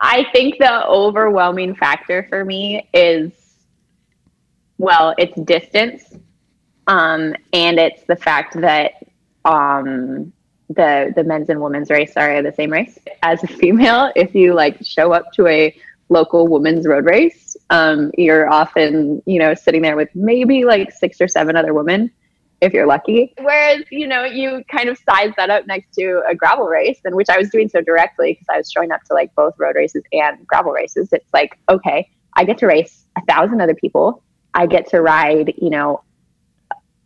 I think the overwhelming factor for me is, well, it's distance, um, and it's the fact that um, the the men's and women's race are the same race. As a female, if you like show up to a local women's road race, um, you're often you know sitting there with maybe like six or seven other women if you're lucky. Whereas, you know, you kind of size that up next to a gravel race, and which I was doing so directly because I was showing up to like both road races and gravel races. It's like, okay, I get to race a thousand other people. I get to ride, you know,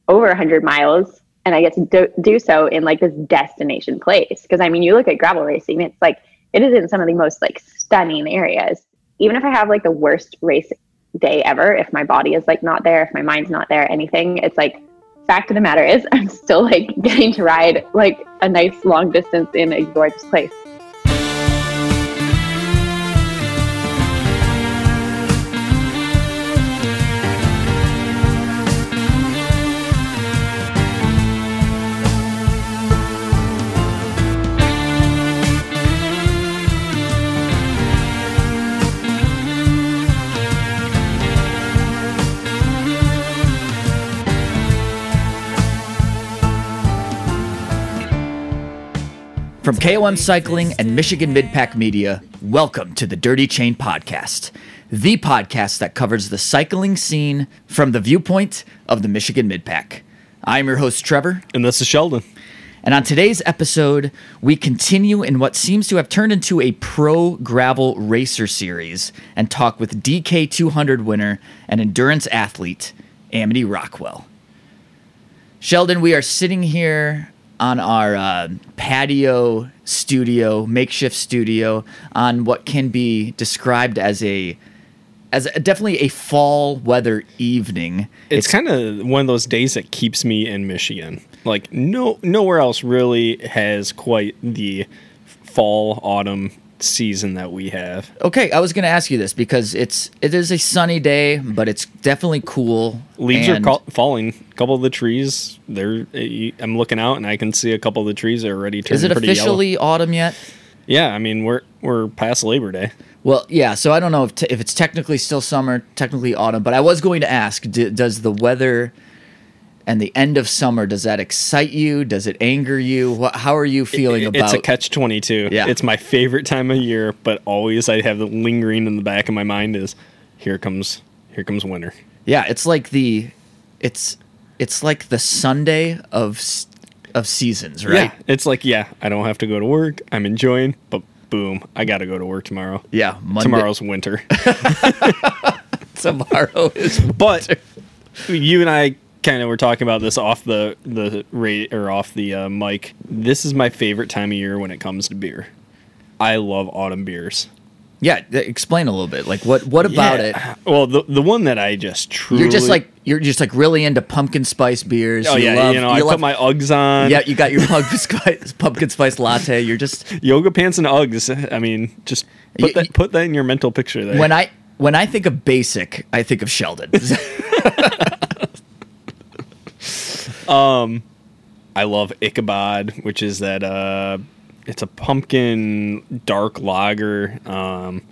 over a hundred miles and I get to do, do so in like this destination place. Cause I mean, you look at gravel racing, it's like, it is in some of the most like stunning areas. Even if I have like the worst race day ever, if my body is like not there, if my mind's not there, anything, it's like fact of the matter is I'm still like getting to ride like a nice long distance in a gorgeous place. From KOM Cycling and Michigan Midpack Media, welcome to the Dirty Chain Podcast, the podcast that covers the cycling scene from the viewpoint of the Michigan Midpack. I'm your host, Trevor. And this is Sheldon. And on today's episode, we continue in what seems to have turned into a pro gravel racer series and talk with DK200 winner and endurance athlete, Amity Rockwell. Sheldon, we are sitting here on our uh, patio studio, makeshift studio, on what can be described as a as a, definitely a fall weather evening. It's, it's kind of one of those days that keeps me in Michigan. Like no nowhere else really has quite the fall autumn season that we have. Okay, I was going to ask you this because it's it is a sunny day, but it's definitely cool. Leaves are ca- falling. A couple of the trees, they're. Eh, I'm looking out and I can see a couple of the trees are already turning. Is it officially yellow. autumn yet? Yeah, I mean we're we're past Labor Day. Well, yeah, so I don't know if, t- if it's technically still summer, technically autumn, but I was going to ask d- does the weather and the end of summer does that excite you? Does it anger you? What, how are you feeling it, about it's a catch 22 yeah. It's my favorite time of year but always i have the lingering in the back of my mind is here comes here comes winter. Yeah it's like the it's it's like the sunday of of seasons right? yeah it's like yeah i don't have to go to work i'm enjoying but boom i gotta go to work tomorrow. Yeah Monday. tomorrow's winter. Tomorrow is but you and i kind of we're talking about this off the the rate or off the uh, mic. This is my favorite time of year when it comes to beer. I love autumn beers. Yeah, explain a little bit. Like what what about yeah. it? Well, the the one that I just truly You're just like you're just like really into pumpkin spice beers. Oh you yeah, love, you know, you I love, put my Uggs on. Yeah, you got your pumpkin spice pumpkin spice latte. You're just yoga pants and Uggs. I mean, just put you, that put that in your mental picture there. When I when I think of basic, I think of Sheldon. Um, I love Ichabod, which is that uh, it's a pumpkin dark lager. Um,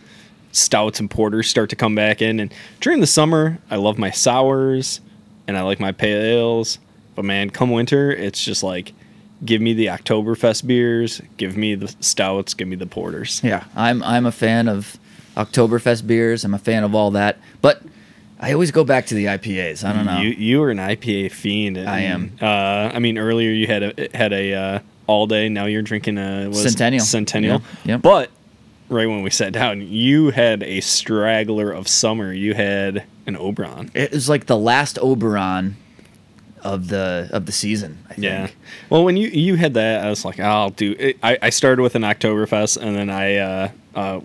stouts and porters start to come back in, and during the summer, I love my sours and I like my pale ales. But man, come winter, it's just like give me the Oktoberfest beers, give me the stouts, give me the porters. Yeah, I'm I'm a fan of Oktoberfest beers. I'm a fan of all that, but I always go back to the IPAs. I don't know. You you are an IPA fiend. And, I am. Uh, I mean, earlier you had a had a uh, all day. Now you're drinking a Centennial. Centennial. Yeah. But right when we sat down, you had a straggler of summer. You had an Oberon. It was like the last Oberon of the of the season. Yeah. Well, when you you had that, I was like, I'll do. It. I I started with an Oktoberfest, and then I uh uh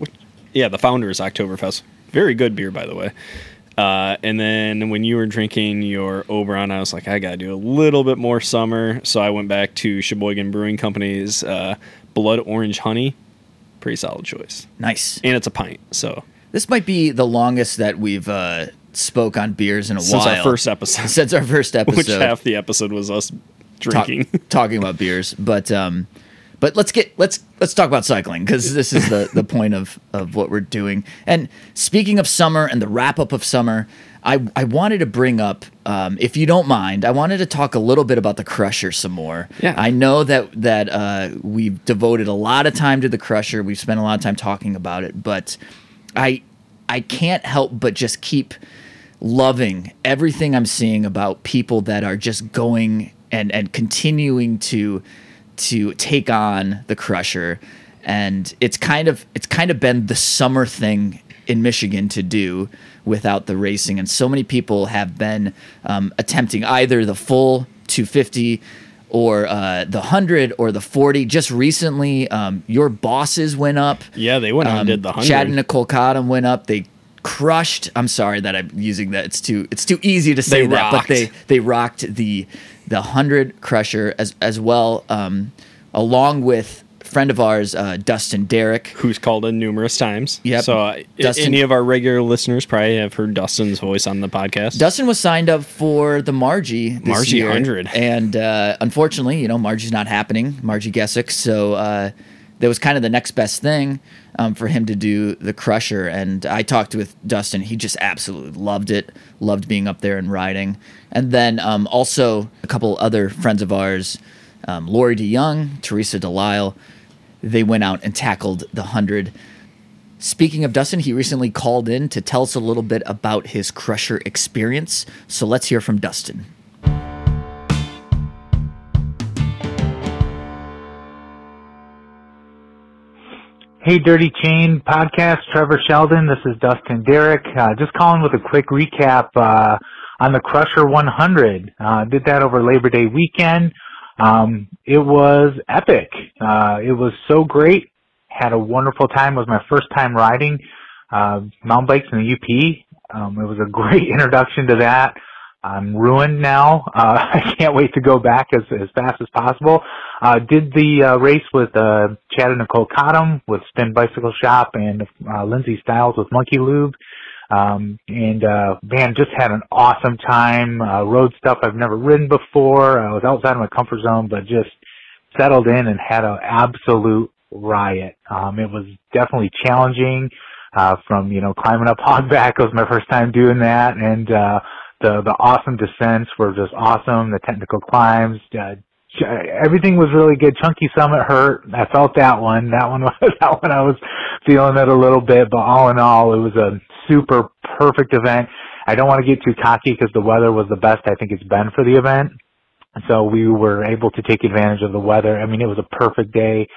yeah, the Founders Oktoberfest. Very good beer, by the way. Uh, and then when you were drinking your Oberon, I was like, I gotta do a little bit more summer. So I went back to Sheboygan Brewing Company's uh, Blood Orange Honey. Pretty solid choice. Nice. And it's a pint. So this might be the longest that we've uh, spoke on beers in a since while. Since our first episode. Since our first episode. Which half the episode was us drinking, Talk, talking about beers, but um, but let's get let's let's talk about cycling because this is the the point of of what we're doing. And speaking of summer and the wrap up of summer, I I wanted to bring up, um, if you don't mind, I wanted to talk a little bit about the Crusher some more. Yeah. I know that that uh, we've devoted a lot of time to the Crusher. We've spent a lot of time talking about it, but I I can't help but just keep loving everything I'm seeing about people that are just going and and continuing to to take on the crusher and it's kind of it's kind of been the summer thing in Michigan to do without the racing and so many people have been um, attempting either the full 250 or uh, the 100 or the 40 just recently um, your bosses went up Yeah, they went out and did the 100. Chad and Nicole Cottom went up. They crushed. I'm sorry that I'm using that. It's too it's too easy to say They that, but they they rocked the the hundred crusher as as well, um, along with friend of ours, uh, Dustin Derrick. who's called in numerous times. Yep. So uh, Dustin- any of our regular listeners probably have heard Dustin's voice on the podcast. Dustin was signed up for the Marji this Marji year, 100. and uh, unfortunately, you know, Marji's not happening. Marji Gesick, so uh, that was kind of the next best thing um, for him to do the Crusher. And I talked with Dustin; he just absolutely loved it, loved being up there and riding. And then um, also a couple other friends of ours, um, Lori DeYoung, Teresa Delisle, they went out and tackled the hundred. Speaking of Dustin, he recently called in to tell us a little bit about his Crusher experience. So let's hear from Dustin. Hey, Dirty Chain podcast, Trevor Sheldon. This is Dustin Derrick. Uh, just calling with a quick recap uh, on the Crusher 100. Uh, did that over Labor Day weekend. Um, it was epic. Uh, it was so great. Had a wonderful time. It was my first time riding uh, mountain bikes in the UP. Um, it was a great introduction to that. I'm ruined now. Uh, I can't wait to go back as, as fast as possible. Uh, did the uh, race with uh, Chad and Nicole Cottom with Spin Bicycle Shop and uh, Lindsay Styles with Monkey Lube. Um, and uh, man, just had an awesome time. Uh, rode stuff I've never ridden before. I was outside of my comfort zone, but just settled in and had an absolute riot. Um, it was definitely challenging. Uh, from you know climbing up hogback, it was my first time doing that, and uh, the the awesome descents were just awesome. The technical climbs, uh, everything was really good. Chunky Summit hurt. I felt that one. That one was that one. I was feeling it a little bit, but all in all, it was a super perfect event. I don't want to get too cocky because the weather was the best I think it's been for the event. So we were able to take advantage of the weather. I mean, it was a perfect day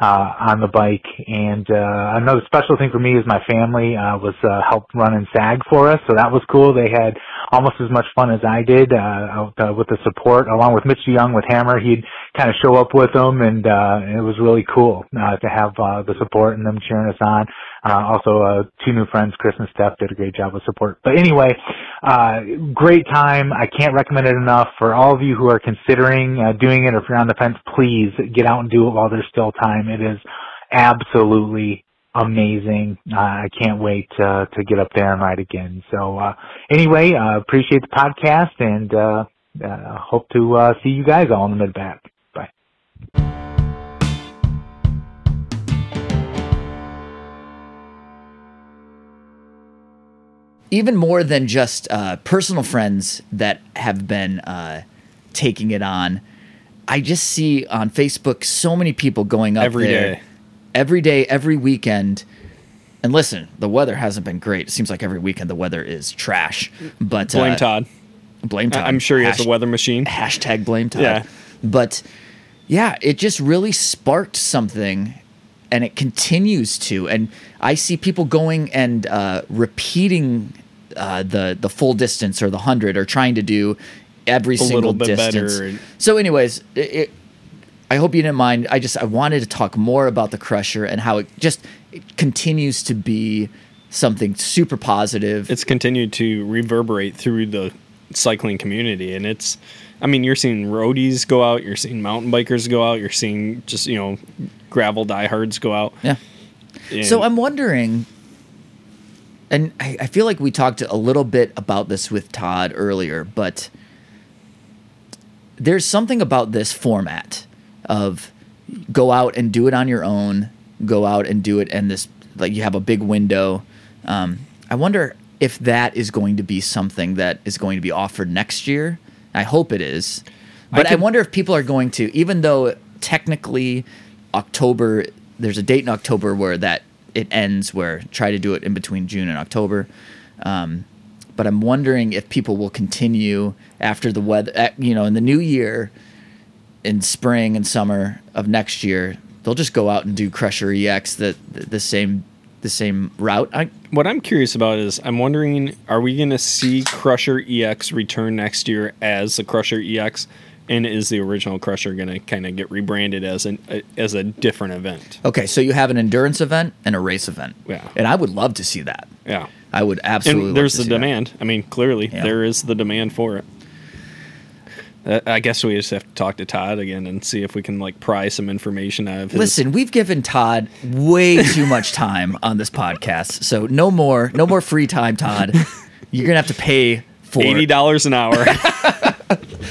uh, on the bike. And uh, another special thing for me is my family uh, was uh, helped run and SAG for us, so that was cool. They had almost as much fun as I did uh, out, uh, with the support, along with Mitch Young with Hammer. He'd kind of show up with them, and uh, it was really cool uh, to have uh, the support and them cheering us on. Uh, also, uh, two new friends, Chris and Steph, did a great job with support. But anyway, uh, great time. I can't recommend it enough for all of you who are considering uh, doing it. Or if you're on the fence, please get out and do it while there's still time. It is absolutely amazing. Uh, I can't wait uh, to get up there and ride again. So uh, anyway, uh, appreciate the podcast and uh, uh, hope to uh, see you guys all in the Midpack. Bye. Even more than just uh, personal friends that have been uh, taking it on, I just see on Facebook so many people going up Every there day. every day, every weekend. And listen, the weather hasn't been great. It seems like every weekend the weather is trash. But Blame uh, Todd. Blame Todd. I'm sure he has Hash- a weather machine. hashtag blame Todd. Yeah. But yeah, it just really sparked something and it continues to. And I see people going and uh, repeating uh, the the full distance or the hundred or trying to do every single little bit distance. better So, anyways, it, it, I hope you didn't mind. I just I wanted to talk more about the Crusher and how it just it continues to be something super positive. It's continued to reverberate through the cycling community, and it's. I mean, you're seeing roadies go out, you're seeing mountain bikers go out, you're seeing just you know gravel diehards go out. yeah. And So I'm wondering, and I, I feel like we talked a little bit about this with Todd earlier, but there's something about this format of go out and do it on your own. Go out and do it, and this like you have a big window. Um, I wonder if that is going to be something that is going to be offered next year. I hope it is, but I, could- wonder if people are going to, even though technically October, there's a date in October where that it ends. Where try to do it in between June and October. Um, but I'm wondering if people will continue after the weather, uh, you know, in the new year, in spring and summer of next year, they'll just go out and do Crusher EX the, the same the same route. I, What I'm curious about is I'm wondering, are we going to see Crusher EX return next year as the Crusher EX, and is the original Crusher going to kind of get rebranded as an a, as a different event? okay, so you have an endurance event and a race event. Yeah. and I would love to see that. Yeah, I would absolutely. and love there's to the see that. demand. I mean, clearly Yeah. there is the demand for it. Uh, I guess we just have to talk to Todd again and see if we can like pry some information out of his. Listen, we've given Todd way too much time on this podcast, so no more, no more free time, Todd. You're gonna have to pay for eighty dollars an hour.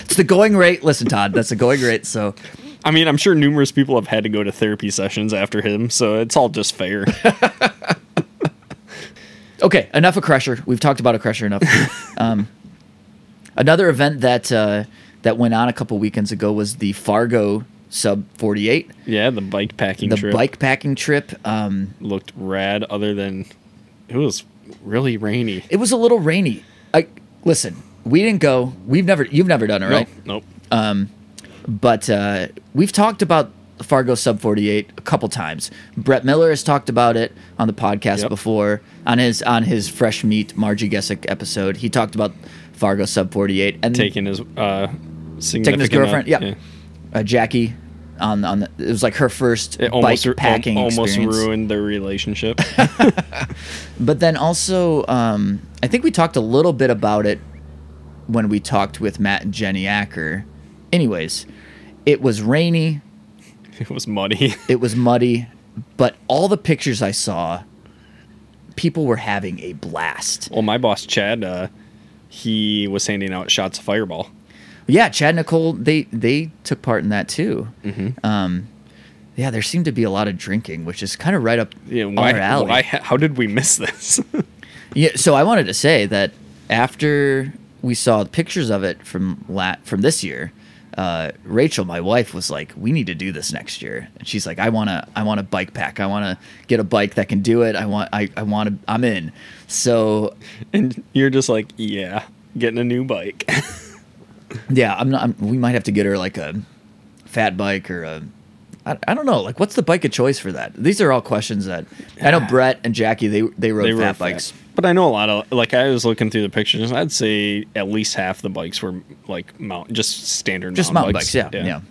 It's the going rate. Listen, Todd, that's the going rate. So I mean, I'm sure numerous people have had to go to therapy sessions after him, so it's all just fair. Okay, enough of Crusher. We've talked about a Crusher enough. um, another event that uh, that went on a couple weekends ago was the Fargo Sub 48, yeah, the bike packing the trip bike packing trip. Um, looked rad. Other than it was really rainy. it was a little rainy. I listen. We didn't go. We've never. You've never done it, right? Nope. nope. but uh, we've talked about Fargo Sub 48 a couple times. Brett Miller has talked about it on the podcast Yep. before on his on his Fresh Meat Marji Gesick episode. He talked about Fargo Sub 48 and Taking his uh, taking his girlfriend, uh, yeah, Uh, Jackie on on the, it was like her first It almost bike packing almost experience. ruined their relationship. But then also, um, I think we talked a little bit about it when we talked with Matt and Jenny Acker. Anyways, it was rainy. it was muddy. it was muddy, but all the pictures I saw, people were having a blast. Well, my boss Chad, uh, he was handing out shots of Fireball. Yeah, Chad and Nicole, they they took part in that too. Um, yeah, there seemed to be a lot of drinking, which is kind of right up Yeah, why, our alley. why? How did we miss this? Yeah, so I wanted to say that after we saw the pictures of it from la- from this year, uh, Rachel, my wife, was like, "We need to do this next year." And she's like, "I want to, I want a bike pack. I want to get a bike that can do it. I want, I, I want to, I'm in." So and you're just like, yeah, getting a new bike. yeah, I'm not. I'm, we might have to get her like a fat bike or a. I, I don't know. Like, what's the bike of choice for that? These are all questions that I know. Brett and Jackie, they they rode they fat were fat. bikes. But I know a lot of like I was looking through the pictures. I'd say at least half the bikes were like mount, just standard, just mountain bikes, yeah, yeah.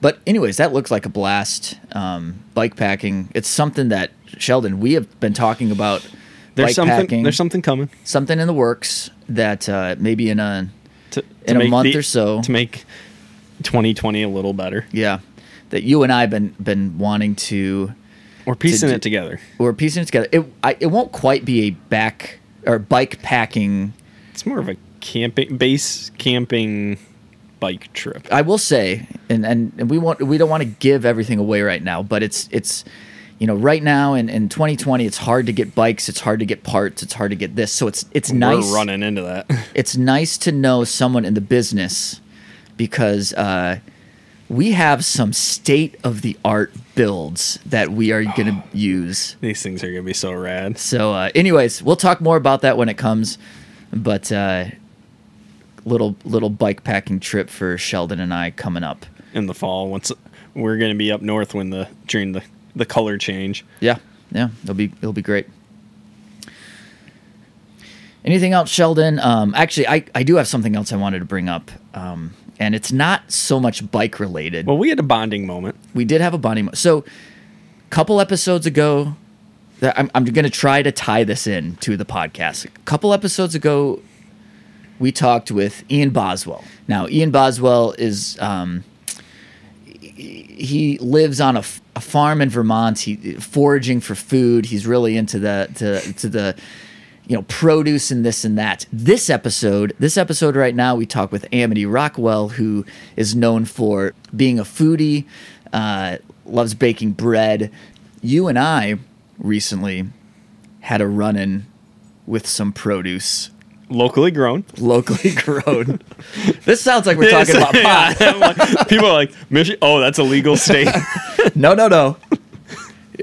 But anyways, that looks like a blast. Um, bike packing. It's something that Sheldon we have been talking about. There's bike something. packing, There's something coming something in the works that uh, maybe in a In a month the- or so. to make 2020 a little better. yeah that you and I have been been wanting to. We're piecing do- it together. We're piecing it together. It I, it won't quite be a back or bike packing. It's more of a camping base camping bike trip. I will say, and, and, and we want we don't want to give everything away right now, but it's it's you know right now in, in 2020 it's hard to get bikes, it's hard to get parts, it's hard to get this. So it's it's nice. We're running into that. It's nice to know someone in the business because uh, we have some state of the art builds that we are going to use. These things are gonna be so rad. So, uh, anyways, we'll talk more about that when it comes. But uh, little little bike packing trip for Sheldon and I coming up. in the fall once we're going to be up north when the during the the color change Yeah, yeah, it'll be it'll be great. Anything else, Sheldon? Um, actually, I, I do have something else I wanted to bring up, um, and it's not so much bike related. well we had a bonding moment we did have a bonding. Mo- so, a couple episodes ago, that I'm I'm going to try to tie this in to the podcast. A couple episodes ago, we talked with Ian Boswell. Now, Ian Boswell is um, he lives on a farm in Vermont. He foraging for food. He's really into the to to the you know produce and this and that. This episode, this episode right now, we talk with Amity Rockwell, who is known for being a foodie. uh, loves baking bread. You and I recently had a run in with some produce Locally grown. locally grown. this sounds like we're talking about pot. Yeah, like- people are like, oh, that's a legal state. no, no, no.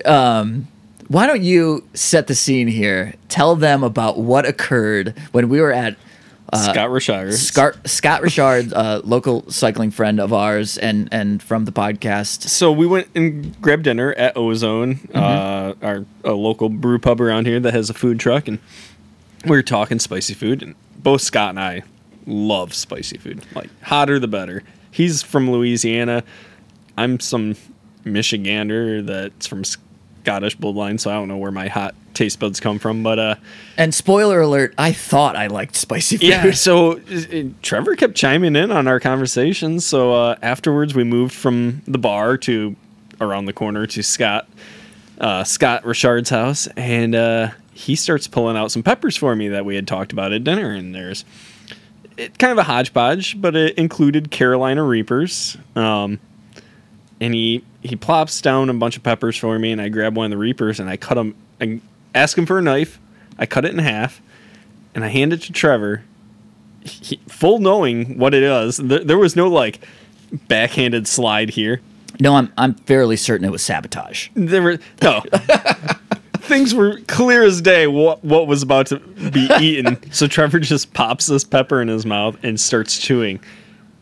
Um, why don't you set the scene here? Tell them about what occurred when we were at Scott Rashire. Scott, Scott Richard, uh, local cycling friend of ours, and and from the podcast. So we went and grabbed dinner at Ozone, uh, our a local brew pub around here that has a food truck, and we were talking spicy food. And both Scott and I love spicy food. Like hotter the better. He's from Louisiana. I'm some Michigander that's from Scottish bloodline, so I don't know where my hot taste buds come from. But uh, And spoiler alert, I thought I liked spicy food. yeah, so uh, Trevor kept chiming in on our conversations. So uh, afterwards, we moved from the bar to around the corner to Scott uh, Scott Richard's house, and uh, he starts pulling out some peppers for me that we had talked about at dinner. And there's it, kind of a hodgepodge, but it included Carolina Reapers. Um, and he he plops down a bunch of peppers for me, and I grab one of the Reapers and I cut them. I ask him for a knife. I cut it in half, and I hand it to Trevor, he, full knowing what it is. There, there was no like backhanded slide here. No, I'm I'm fairly certain it was sabotage. There were no things were clear as day. What what was about to be eaten? so Trevor just pops this pepper in his mouth and starts chewing,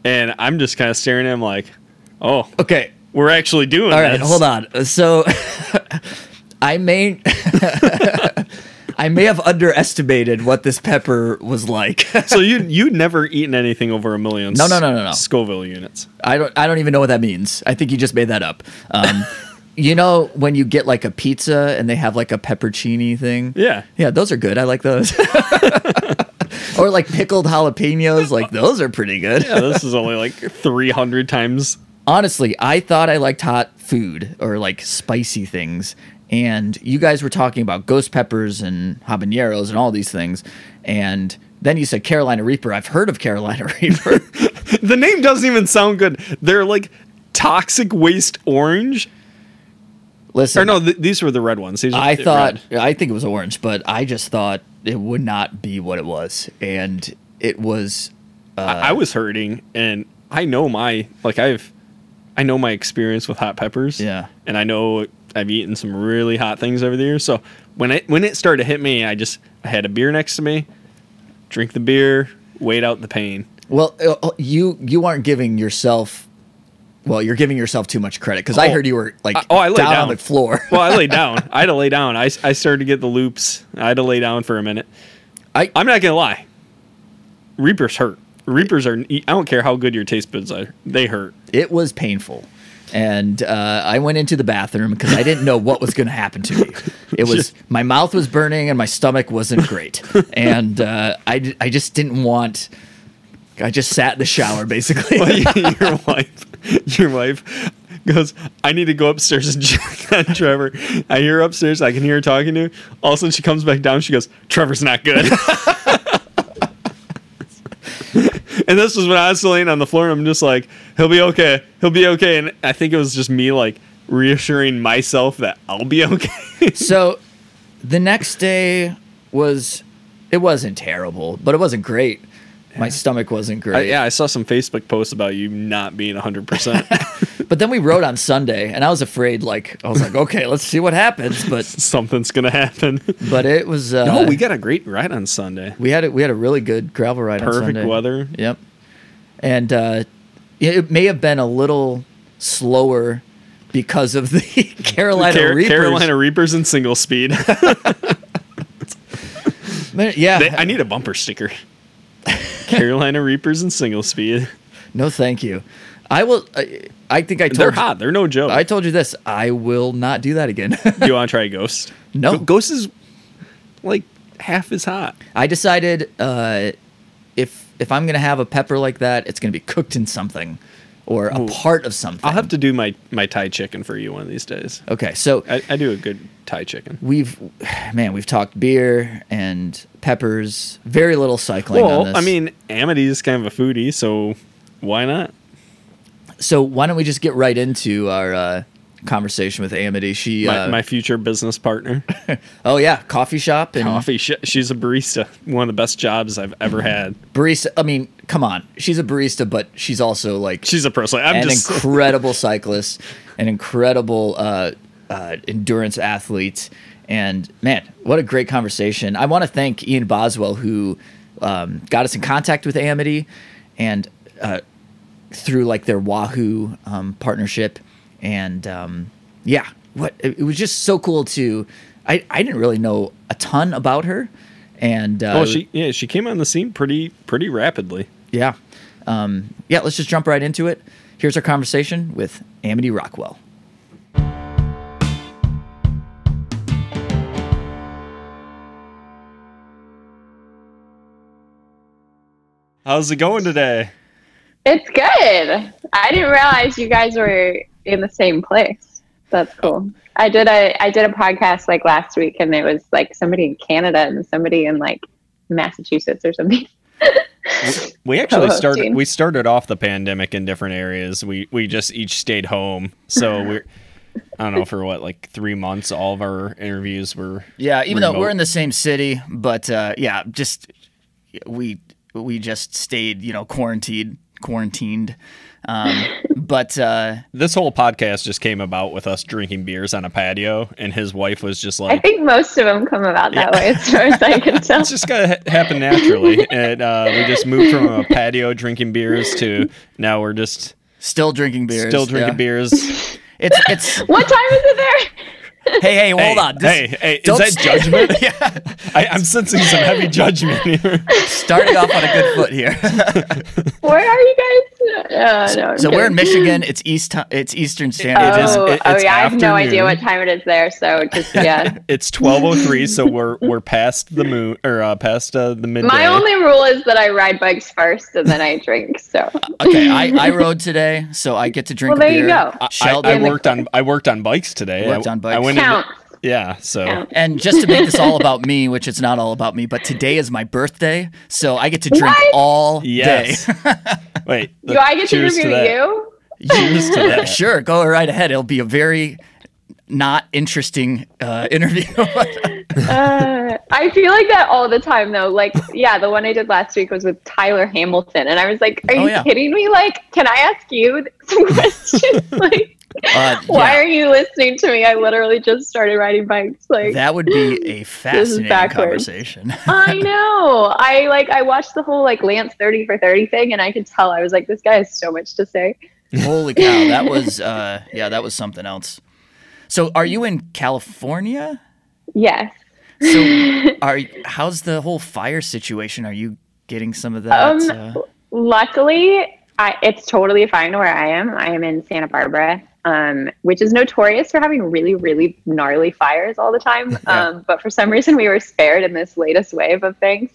and I'm just kind of staring at him like, "Oh, Okay, we're actually doing all right, this." hold on. So I may I may have underestimated what this pepper was like. So you you'd never eaten anything over a million? No, no, no, no, no. Scoville units. I don't I don't even know what that means. I think you just made that up. Um, you know when you get like a pizza and they have like a peppercini thing? Yeah. Yeah, those are good. I like those. or like pickled jalapenos, like those are pretty good. Yeah, this is only like 300 times. Honestly, I thought I liked hot food or like spicy things. And you guys were talking about ghost peppers and habaneros and all these things. And then you said Carolina Reaper. I've heard of Carolina Reaper. The name doesn't even sound good. They're like toxic waste orange. Listen, Or no, th- these were the red ones. These are I red. thought I think it was orange, but I just thought it would not be what it was, and it was. I, I was hurting, and I know my like I've I know my experience with hot peppers. Yeah. and I know I've eaten some really hot things over the years. So when it when it started to hit me, I just I had a beer next to me, drink the beer, wait out the pain. Well, uh, you you aren't giving yourself. Well, you're giving yourself too much credit because I Oh. heard you were like I- oh, I laid down, on the floor. Well, I laid down. I had to lay down. I, I started to get the loops. I had to lay down for a minute. I I'm not gonna lie. Reapers hurt. Reapers are. I don't care how good your taste buds are. They hurt. it was painful, and uh, I went into the bathroom because I didn't know what was going to happen to me. It was my mouth was burning and my stomach wasn't great, and uh, I I just didn't want. I just sat in the shower basically. your wife, your wife goes. I need to go upstairs and check on Trevor. I hear her upstairs. I can hear her talking to. Her. All of a sudden, she comes back down. She goes, "Trevor's not good." and this was when I was laying on the floor, and I'm just like, "He'll be okay. He'll be okay." And I think it was just me like reassuring myself that I'll be okay. So the next day was it wasn't terrible, but it wasn't great. My stomach wasn't I, great. yeah, I saw some Facebook posts about you not being 100. percent But then we rode on Sunday and I was afraid like I was like, okay, let's see what happens. But Something's gonna happen. but it was uh No, we got a great ride on Sunday. we had a, we had a really good gravel ride on Perfect weather. Yep. And uh it may have been a little slower because of the Carolina Car- Reapers. Carolina Reapers and single speed. Man, yeah. They- I need a bumper sticker. Carolina Reapers and single speed. no, thank you. I will. I, I think I told They're you- hot. They're no joke. I told you this. I will not do that again. Do you want to try Ghost? No. Ghost is like half as hot. I decided uh, if if I'm gonna have a pepper like that, it's gonna be cooked in something or a Ooh. part of something. I'll have to do my my Thai chicken for you one of these days. Okay, so I, I do a good Thai chicken. we've man, we've talked beer and peppers. Very little cycling on Well. I mean, Amity is kind of a foodie, so why not? So why don't we just get right into our uh, conversation with Amity? She, My, uh, my future business partner. oh yeah, coffee shop and Coffee. She, she's a barista. One of the best jobs I've ever had. barista. I mean, come on, she's a barista, but she's also like She's a pro. cyclist. I'm an just incredible cyclist, an incredible uh, uh, endurance athlete, and man, what a great conversation! I want to thank Ian Boswell who um, got us in contact with Amity, and uh, through like their Wahoo um, partnership, and um, yeah, what it, it was just so cool to. I, I didn't really know a ton about her, and uh, Well, she yeah she came on the scene pretty pretty rapidly. yeah. Um, yeah, let's just jump right into it. Here's our conversation with Amity Rockwell. How's it going today? It's good. I didn't realize you guys were in the same place. That's cool. I did a I did a podcast like last week, and it was like somebody in Canada and somebody in like Massachusetts or something. We actually started we started off the pandemic in different areas. We we just each stayed home. So we're I don't know for what like 3 months all of our interviews were Yeah, even though we're in the same city, but uh, yeah, just we we just stayed, you know, quarantined, quarantined. Um, but uh, this whole podcast just came about with us drinking beers on a patio and his wife was just like, I think most of them come about that way, as far as I can tell. it's just gotta ha- happen naturally and uh, we just moved from a patio drinking beers to now we're just still drinking beers. still drinking yeah. beers It's it's what time is it there? Hey hey hold hey, on. This- hey hey is that st- judgment yeah, I, i'm sensing some heavy judgment here starting off on a good foot here. Where are you guys? Uh, no, I'm so we're in. Michigan. It's east. It's Eastern Standard. It is- Oh, it- oh it's yeah, I have no idea what time it is there. So just yeah. It's twelve oh three, so we're we're past the moon or uh, past uh, the midday. My only rule is that I ride bikes first and then I drink. So Okay, I, I rode today, so I get to drink. Well, a there you beer. go. I, I Sheldon, worked on I worked on bikes today. I worked I, on bikes. I went counts. into yeah. So Counts. And just to make this all about me, which it's not all about me, but today is my birthday, so I get to drink What? all yes. day. Wait. do I get to cheers review that. you? Cheers to that. sure, go right ahead. It'll be a very not interesting uh, interview. Uh, I feel like that all the time though. Like, yeah, the one I did last week was with Tyler Hamilton, and I was like, "Are Oh, you yeah. kidding me? Like, can I ask you some questions? like, Uh, why yeah. are you listening to me? I literally just started riding bikes. Like, that would be a fascinating conversation. I know. I like. I watched the whole like Lance thirty for thirty thing, and I could tell I was like, this guy has so much to say. Holy cow, that was uh, yeah, that was something else. So, are you in California? Yes. So, are how's the whole fire situation? Are you getting some of that? Um, uh, Luckily, I, it's totally fine where I am. I am in Santa Barbara, um, which is notorious for having really, really gnarly fires all the time. Yeah. Um, but for some reason, we were spared in this latest wave of things.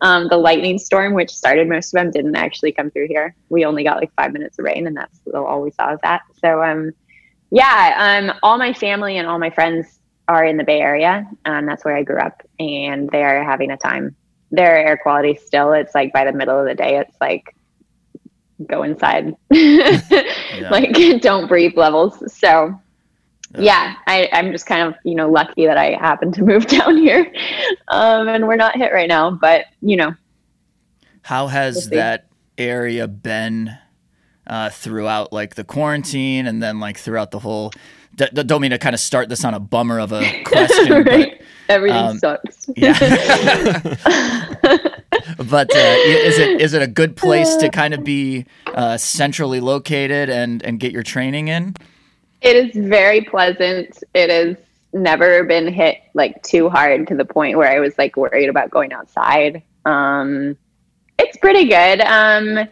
Um, the lightning storm, which started most of them, didn't actually come through here. We only got like five minutes of rain, and that's all we saw of that. So, um, yeah, um, all my family and all my friends are in the Bay Area. and that's where I grew up, and they are having a time. Their air quality still, it's like by the middle of the day, it's like go inside, like don't breathe levels. So, yeah, I, I'm just kind of you know lucky that I happened to move down here, um, and we're not hit right now. But you know, How has We'll that area been uh, throughout like the quarantine and then like throughout the whole? D- d- don't mean to kind of start this on a bummer of a question, right? Everything um, sucks. but yeah. but uh, is it is it a good place to kind of be uh, centrally located and and get your training in? It is very pleasant. It has never been hit like too hard to the point where I was like worried about going outside. Um, it's pretty good. Um,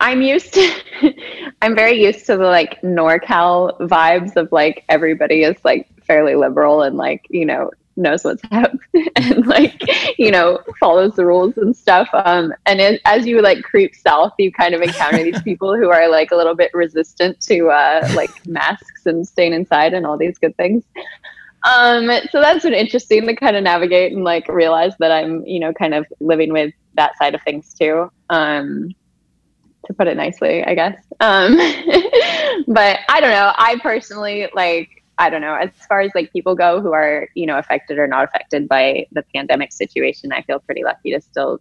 I'm used to, I'm very used to the like NorCal vibes of like everybody is like fairly liberal and like, you know, knows what's up and like, you know, follows the rules and stuff. Um, and it, as you like creep south, you kind of encounter these people who are like a little bit resistant to uh, like masks and staying inside and all these good things. Um, so that's been interesting to kind of navigate and like realize that I'm, you know, kind of living with that side of things too. Um, to put it nicely, I guess. Um, but I don't know. I personally like. I don't know. As far as like people go who are, you know, affected or not affected by the pandemic situation, I feel pretty lucky to still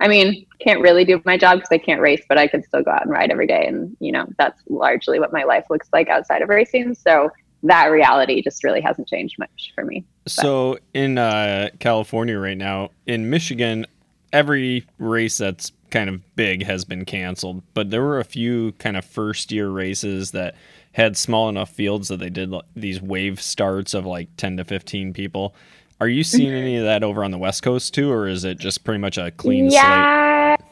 I mean, can't really do my job because I can't race, but I can still go out and ride every day. And, you know, that's largely what my life looks like outside of racing. So that reality just really hasn't changed much for me. But. So in uh, California right now, in Michigan, every race that's kind of big has been canceled, but there were a few kind of first year races that had small enough fields that they did these wave starts of like 10 to 15 people. Are you seeing any of that over on the West Coast too, or is it just pretty much a clean yeah. slate?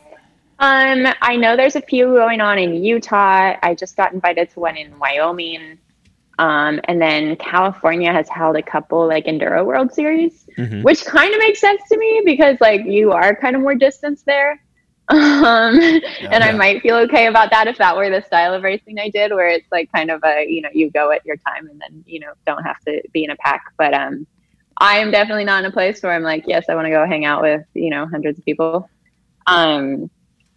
Um, I know there's a few going on in Utah. I just got invited to one in Wyoming. Um, and then California has held a couple like Enduro World Series, mm-hmm. which kind of makes sense to me because like you are kind of more distance there. Um, yeah, and yeah. I might feel okay about that if that were the style of racing I did, where it's like kind of a, you know, you go at your time and then, you know, don't have to be in a pack. But, um, I am definitely not in a place where I'm like, yes, I want to go hang out with, you know, hundreds of people. Um,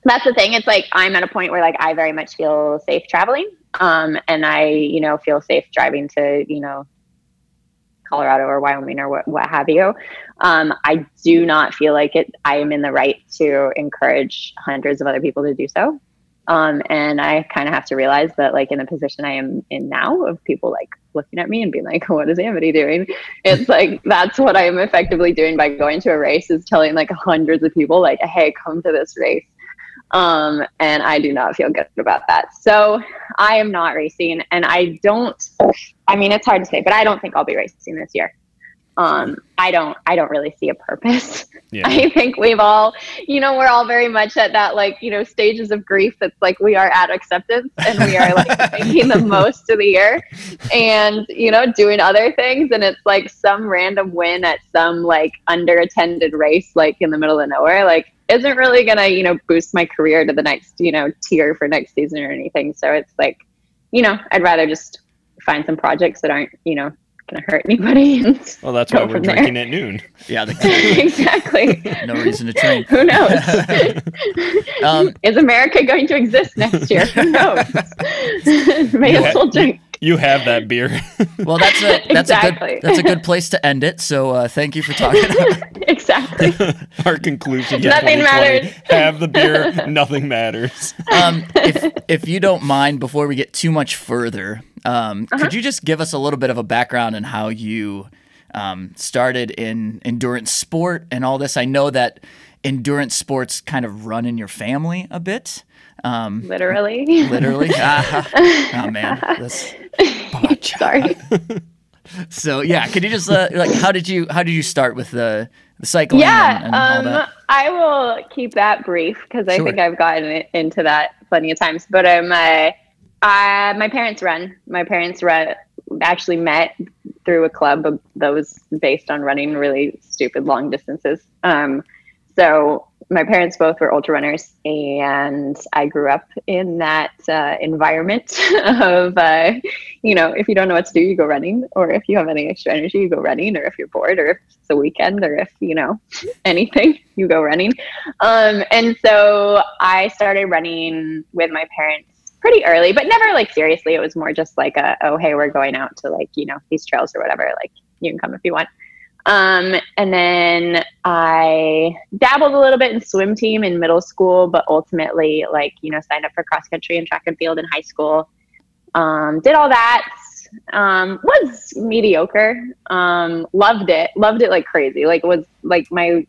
that's the thing. It's like I'm at a point where like I very much feel safe traveling. Um, and I, you know, feel safe driving to, you know, Colorado or Wyoming or what, what have you. Um, I do not feel like it. I am in the right to encourage hundreds of other people to do so. Um, and I kind of have to realize that, like, in the position I am in now, of people like looking at me and being like, "What is Amity doing?" It's like that's what I am effectively doing by going to a race is telling like hundreds of people, like, "Hey, come to this race." Um, and I do not feel good about that. So I am not racing, and I don't. I mean, it's hard to say, but I don't think I'll be racing this year um, I don't I don't really see a purpose. Yeah. I think we've all, you know, we're all very much at that like, you know, stages of grief that's like we are at acceptance and we are like making the most of the year and, you know, doing other things. And it's like some random win at some like under attended race, like in the middle of nowhere, like isn't really gonna, you know, boost my career to the next, you know, tier for next season or anything. So it's like, you know, I'd rather just find some projects that aren't, you know, going to hurt anybody. well, that's why we're drinking there. at noon. Yeah, exactly. no reason to train. Who knows? um, Is America going to exist next year? Who knows? May as well drink. You have that beer. well, that's a that's exactly. a good that's a good place to end it. So uh, thank you for talking. exactly. Our conclusion. Nothing matters. Have the beer. Nothing matters. Um, if if you don't mind, before we get too much further, um, uh-huh. Could you just give us a little bit of a background on how you um, started in endurance sport and all this? I know that endurance sports kind of run in your family a bit. Um, literally. Literally. ah, oh man, this. Sorry. so yeah, could you just uh, like how did you how did you start with the the cycling? Yeah, and, and um, I will keep that brief because I sure. think I've gotten into that plenty of times. But I'm uh, uh, my parents run. My parents run, actually met through a club that was based on running really stupid long distances. Um, so my parents both were ultra runners, and I grew up in that uh, environment of, uh, you know, if you don't know what to do, you go running, or if you have any extra energy, you go running, or if you're bored, or if it's a weekend, or if you know anything, you go running. Um, and so I started running with my parents pretty early, but never like seriously. It was more just like a, oh, hey, we're going out to like, you know, these trails or whatever. Like, you can come if you want. Um, and then I dabbled a little bit in swim team in middle school, but ultimately, like, you know, signed up for cross country and track and field in high school. Um, did all that. Um, was mediocre. Um, loved it. Loved it like crazy. Like, was like my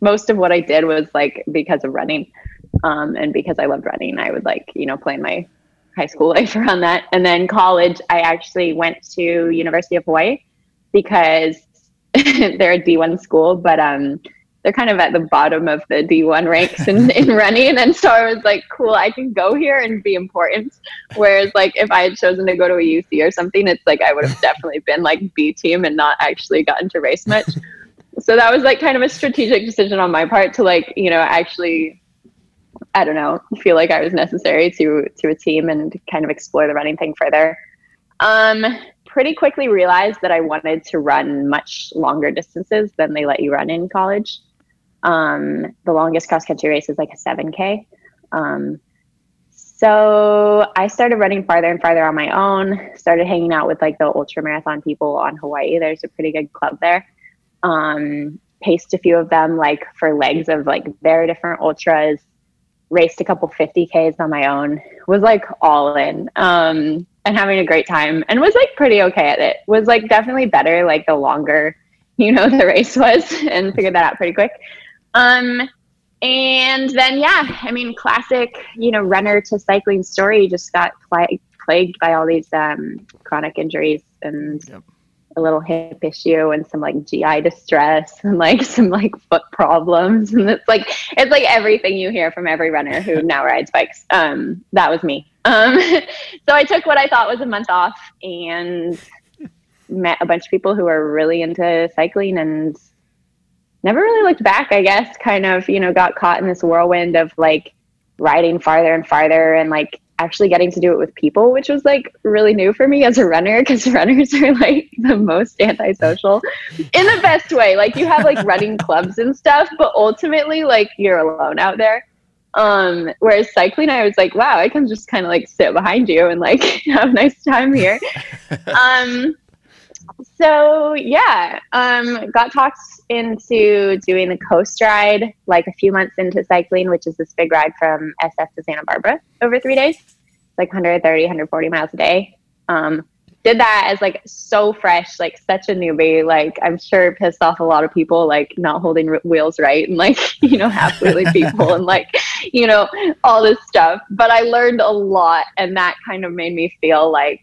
most of what I did was like because of running. Um, and because I loved running, I would like, you know, plan my high school life around that. And then college, I actually went to University of Hawaii because they're a D1 school, but um, they're kind of at the bottom of the D1 ranks in, in running. And so I was like, cool, I can go here and be important. Whereas like if I had chosen to go to a UC or something, it's like I would have definitely been like B team and not actually gotten to race much. so that was like kind of a strategic decision on my part to like, you know, actually I don't know, feel like I was necessary to to a team and kind of explore the running thing further. Um, pretty quickly realized that I wanted to run much longer distances than they let you run in college. Um, the longest cross country race is like a 7K. Um, so I started running farther and farther on my own. Started hanging out with like the ultra marathon people on Hawaii. There's a pretty good club there. Um, paced a few of them like for legs of like their different ultras. Raced a couple 50ks on my own. Was like all in um, and having a great time. And was like pretty okay at it. Was like definitely better like the longer you know the race was, and figured that out pretty quick. Um, and then yeah, I mean, classic, you know, runner to cycling story. Just got pl- plagued by all these um, chronic injuries and yep. A little hip issue and some like GI distress and like some like foot problems. And it's like it's like everything you hear from every runner who now rides bikes. Um, that was me. Um, so I took what I thought was a month off and met a bunch of people who are really into cycling and never really looked back, I guess, kind of, you know, got caught in this whirlwind of like riding farther and farther and like actually getting to do it with people, which was like really new for me as a runner because runners are like the most antisocial in the best way. Like you have like running clubs and stuff, but ultimately like you're alone out there. Um, whereas cycling, I was like, wow, I can just kind of like sit behind you and like have a nice time here. um, so yeah, um, got talked into doing the coast ride like a few months into cycling, which is this big ride from SF to Santa Barbara over three days, it's like 130, 140 miles a day. Um, did that as like so fresh, like such a newbie. Like I'm sure pissed off a lot of people, like not holding r- wheels right and like you know half wheelie people and like you know all this stuff. But I learned a lot, and that kind of made me feel like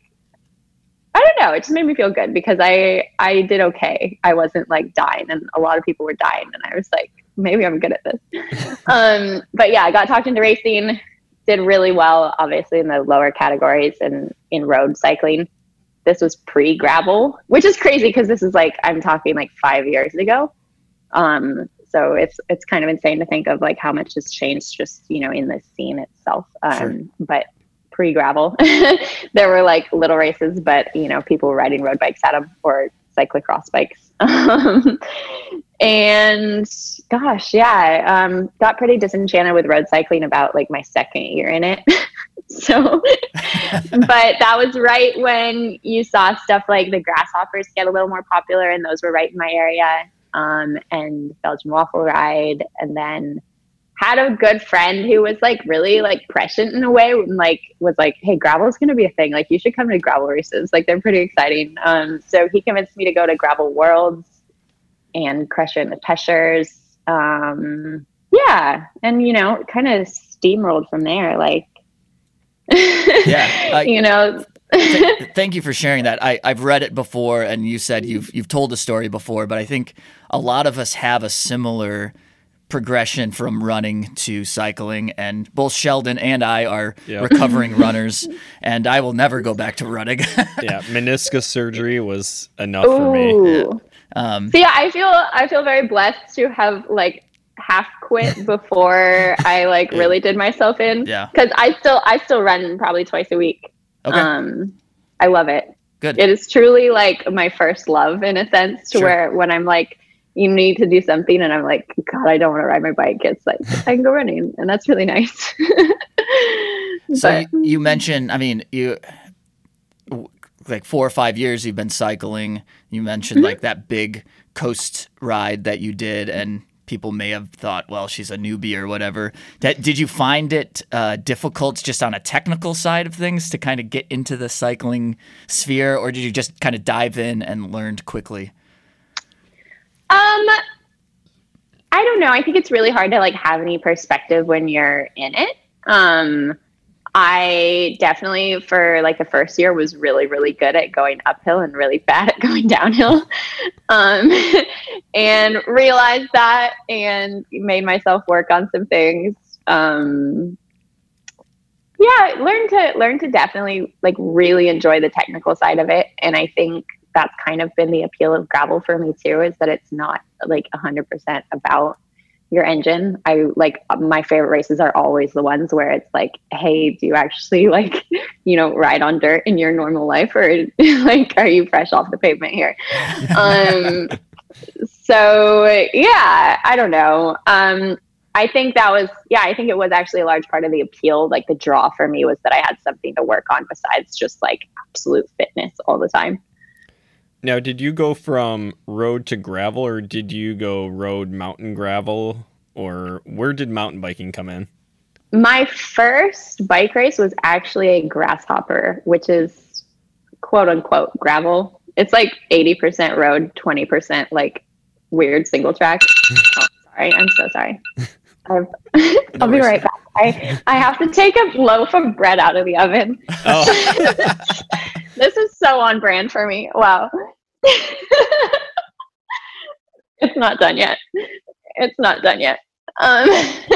I don't know. It just made me feel good because I I did okay. I wasn't like dying, and a lot of people were dying, and I was like, maybe I'm good at this. um, but yeah, I got talked into racing. Did really well, obviously in the lower categories and in road cycling. This was pre gravel, which is crazy because this is like I'm talking like five years ago. Um, so it's it's kind of insane to think of like how much has changed just you know in the scene itself. Um, sure. But pre gravel. there were like little races, but you know, people were riding road bikes at them or cyclocross bikes. Um, and gosh, yeah, um, got pretty disenchanted with road cycling about like my second year in it. so, but that was right when you saw stuff like the grasshoppers get a little more popular, and those were right in my area. Um, and Belgian waffle ride, and then had a good friend who was like really like prescient in a way and like was like hey gravel is going to be a thing. Like you should come to gravel races. Like they're pretty exciting. Um, so he convinced me to go to gravel worlds and crush it in the Peschers um, yeah. And you know kind of steamrolled from there like yeah I, you know. th- thank you for sharing that. I, I've read it before, and you said you've you've told the story before, but I think a lot of us have a similar progression from running to cycling and both Sheldon and I are yep. recovering runners and I will never go back to running. yeah, meniscus surgery was enough Ooh. for me. Yeah. Um, so yeah, I feel I feel very blessed to have like half quit before I like really did myself in. Yeah. Cuz I still I still run probably twice a week. Okay. Um I love it. Good. It is truly like my first love in a sense to sure. where when I'm like you need to do something. And i'm like god i don't want to ride my bike. It's like i can go running. And that's really nice. So you, you, mentioned i mean you like four or five years you've been cycling. You mentioned mm-hmm. like that big coast ride that you did and people may have thought well she's a newbie or whatever. That did you find it uh, difficult just on a technical side of things to kind of get into the cycling sphere or did you just kind of dive in and learned quickly um, I don't know. I think it's really hard to like have any perspective when you're in it. Um, I definitely for like the first year was really really good at going uphill and really bad at going downhill. Um, and realized that and made myself work on some things. Um, yeah, learn to learn to definitely like really enjoy the technical side of it and I think that's kind of been the appeal of gravel for me too is that it's not like 100% about your engine i like my favorite races are always the ones where it's like hey do you actually like you know ride on dirt in your normal life or like are you fresh off the pavement here um so yeah i don't know um I think that was, yeah, I think it was actually a large part of the appeal. Like the draw for me was that I had something to work on besides just like absolute fitness all the time. Now, did you go from road to gravel or did you go road, mountain, gravel? Or where did mountain biking come in? My first bike race was actually a grasshopper, which is quote unquote gravel. It's like 80% road, 20% like weird single track. Oh, sorry. I'm so sorry. I've, I'll be right back. I, I have to take a loaf of bread out of the oven. Oh, this is so on brand for me. Wow. it's not done yet. It's not done yet. Um,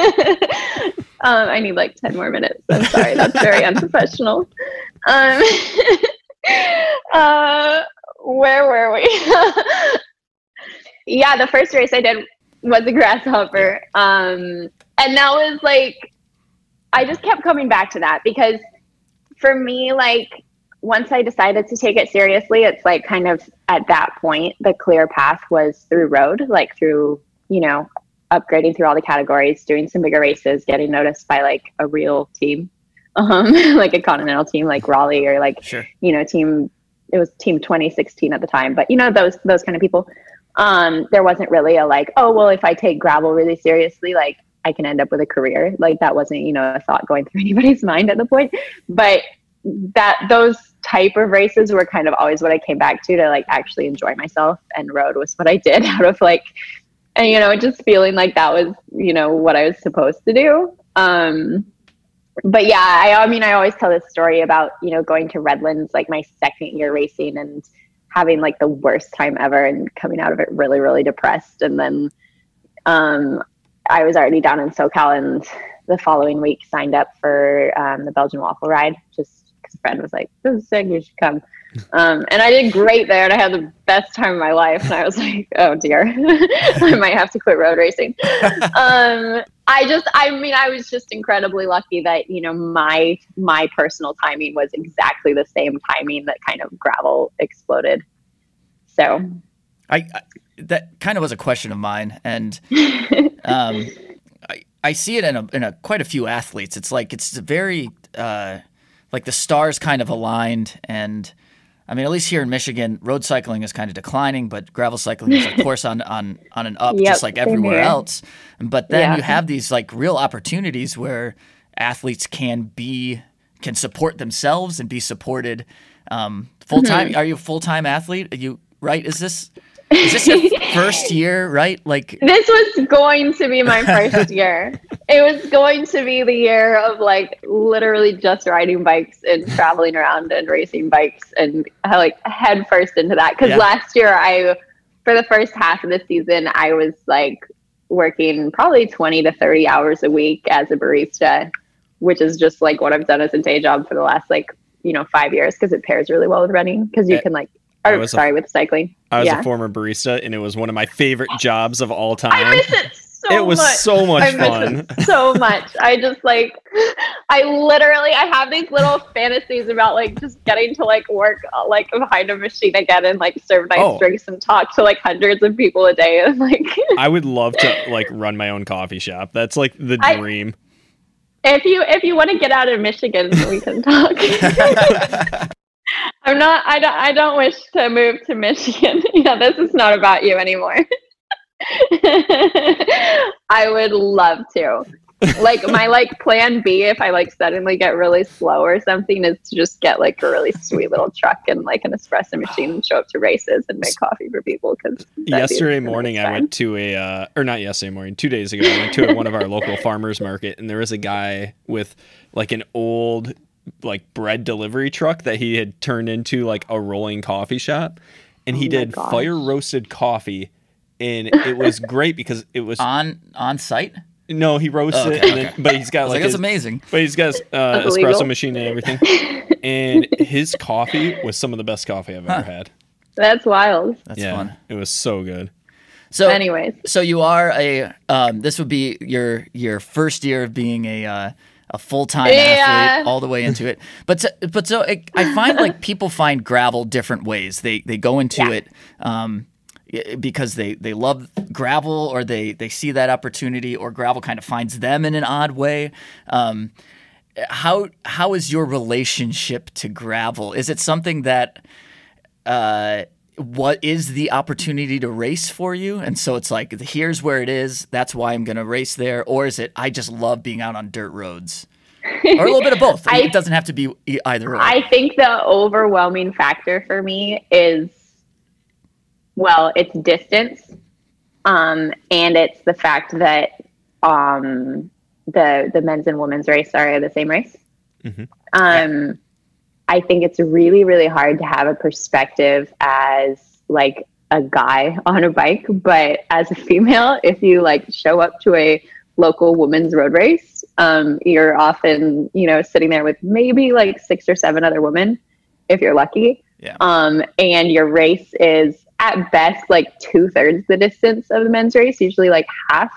um, I need like 10 more minutes. I'm sorry. That's very unprofessional. Um, uh, where were we? yeah, the first race I did was a grasshopper. Um, and that was like, I just kept coming back to that because for me, like, once I decided to take it seriously, it's like kind of at that point, the clear path was through road, like through, you know, upgrading through all the categories, doing some bigger races, getting noticed by like a real team, um, like a continental team like Raleigh or like, Sure. you know, team, it was team 2016 at the time, but you know, those, those kind of people. Um, there wasn't really a like, oh, well, if I take gravel really seriously, like I can end up with a career. Like that wasn't, you know, a thought going through anybody's mind at the point. But that those type of races were kind of always what I came back to to like actually enjoy myself. And road was what I did out of like, and you know, just feeling like that was, you know, what I was supposed to do. Um, but yeah, I, I mean, I always tell this story about, you know, going to Redlands, like my second year racing and having like the worst time ever and coming out of it really, really depressed. And then, um, I was already down in SoCal and the following week signed up for um, the Belgian waffle ride just friend was like, this is sick, you should come. Um, and I did great there and I had the best time of my life. And I was like, oh dear, I might have to quit road racing. um, I just, I mean, I was just incredibly lucky that, you know, my, my personal timing was exactly the same timing that kind of gravel exploded. So I, I that kind of was a question of mine, and um, I, I see it in a, in a quite a few athletes. It's like it's very uh, like the stars kind of aligned, and I mean, at least here in Michigan, road cycling is kind of declining, but gravel cycling is, of course, on on on an up, Yep, just like everywhere here. else. But then Yeah. you have these like real opportunities where athletes can be can support themselves and be supported um, full time. Mm-hmm. Are you a full time athlete? Are you right? Is this is this your first year? Right? Like this was going to be my first year. It was going to be the year of like literally just riding bikes and traveling around and racing bikes and like head first into that. Because Yeah. last year I, for the first half of the season, I was like working probably 20 to 30 hours a week as a barista, which is just like what I've done as a day job for the last like, you know, five years because it pairs really well with running because you can like, I or was a- sorry, with cycling. I was yeah. a former barista, and it was one of my favorite jobs of all time. I miss it so it was much. so much I fun. so much. I just like, I literally, I have these little fantasies about like just getting to like work like behind a machine again and like serve nice Oh. drinks and talk to like hundreds of people a day and like, I would love to like run my own coffee shop. That's like the I- dream. if you if you want to get out of Michigan, we can talk. I'm not. I don't. I don't wish to move to Michigan. yeah, this is not about you anymore. I would love to. Like my like plan B if I like suddenly get really slow or something is to just get like a really sweet little truck and like an espresso machine and show up to races and make coffee for people because yesterday morning I went to a uh, or not yesterday morning, two days ago I went to one of our local farmers market and there was a guy with like an old like bread delivery truck that he had turned into like a rolling coffee shop and he Oh did gosh. fire roasted coffee and it was great because it was on on site. no he roasted Oh, it okay, and then, but he's I got like like, that's his, amazing. but he's got his uh, That's illegal. espresso machine and everything and his coffee was some of the best coffee I've ever had That's wild. That's yeah fun. it was so good So Anyways, So you are a um, this would be your your first year of being a uh, a full time Yeah. athlete all the way into it. But so, but so it, I find like people find gravel different ways. They they go into Yeah. it. Um, because they they love gravel or they they see that opportunity or gravel kind of finds them in an odd way. Um, how how is your relationship to gravel? Is it something that uh, what is the opportunity to race for you? And so it's like here's where it is. That's why I'm going to race there. Or is it I just love being out on dirt roads? or a little bit of both. I, it doesn't have to be either. Or. I think the overwhelming factor for me is well, it's distance, um, and it's the fact that um, the the men's and women's race are the same race. Mm-hmm. Um, I think it's really really hard to have a perspective as like a guy on a bike, but as a female, if you like show up to a local women's road race, um, you're often you know sitting there with maybe like six or seven other women, if you're lucky. Yeah. Um, and your race is at best like two thirds the distance of the men's race, usually like half.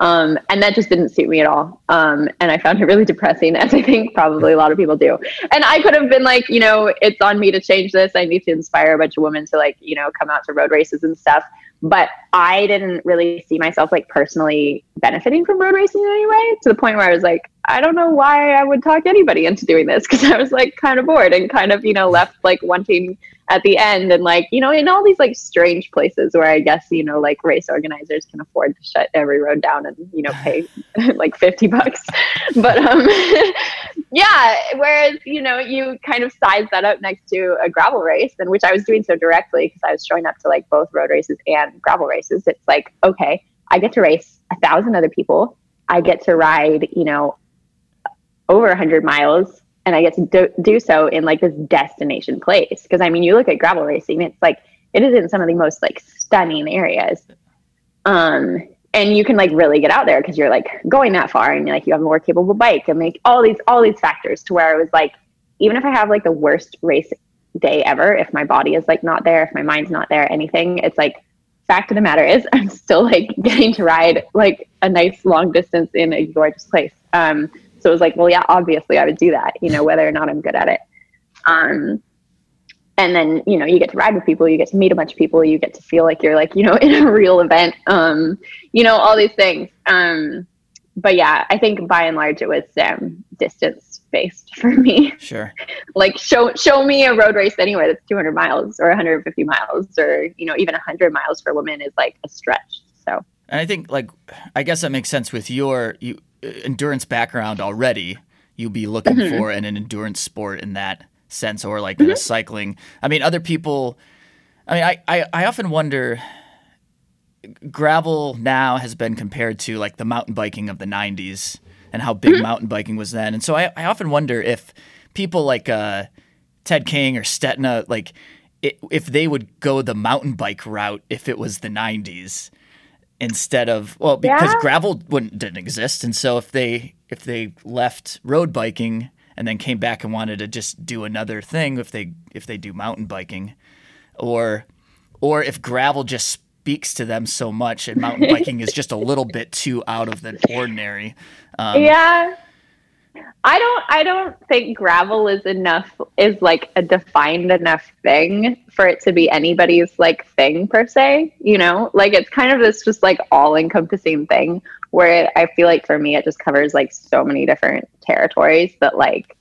Um, and that just didn't suit me at all. Um, and I found it really depressing, as I think probably a lot of people do. And I could have been like, you know, it's on me to change this. I need to inspire a bunch of women to like, you know, come out to road races and stuff. But I didn't really see myself like personally benefiting from road racing in any way to the point where I was like, I don't know why I would talk anybody into doing this because I was like kind of bored and kind of, you know, left like wanting at the end and like, you know, in all these like strange places where I guess, you know, like race organizers can afford to shut every road down and, you know, pay like 50 bucks. But um yeah, whereas, you know, you kind of size that up next to a gravel race and which I was doing so directly because I was showing up to like both road races and gravel races. It's like, okay, I get to race a thousand other people. I get to ride, you know, over a 100 miles and I get to do, do so in like this destination place. Because I mean, you look at gravel racing, it's like it is in some of the most like stunning areas. Um, and you can like really get out there because you're like going that far and like you have a more capable bike and like all these all these factors to where I was like, even if I have like the worst race day ever, if my body is like not there, if my mind's not there, anything, it's like fact of the matter is I'm still like getting to ride like a nice long distance in a gorgeous place. Um, so it was like, well, yeah, obviously I would do that, you know, whether or not I'm good at it. Um, and then, you know, you get to ride with people, you get to meet a bunch of people, you get to feel like you're like, you know, in a real event, um, you know, all these things. Um, but yeah, I think by and large it was um, distance based for me. Sure. like show show me a road race anywhere that's 200 miles or 150 miles or you know even 100 miles for women is like a stretch. So. And I think like I guess that makes sense with your you endurance background already, you'd be looking mm-hmm. for in an endurance sport in that sense, or like mm-hmm. in a cycling. I mean, other people. I mean, I, I, I often wonder. Gravel now has been compared to like the mountain biking of the '90s and how big mm-hmm. mountain biking was then, and so I, I often wonder if people like uh, Ted King or Stetina, like if they would go the mountain bike route if it was the '90s instead of well because yeah. gravel wouldn't didn't exist and so if they if they left road biking and then came back and wanted to just do another thing if they if they do mountain biking or or if gravel just speaks to them so much and mountain biking is just a little bit too out of the ordinary um, yeah I don't I don't think gravel is enough is like a defined enough thing for it to be anybody's like thing per se, you know? Like it's kind of this just like all encompassing thing where I feel like for me it just covers like so many different territories that like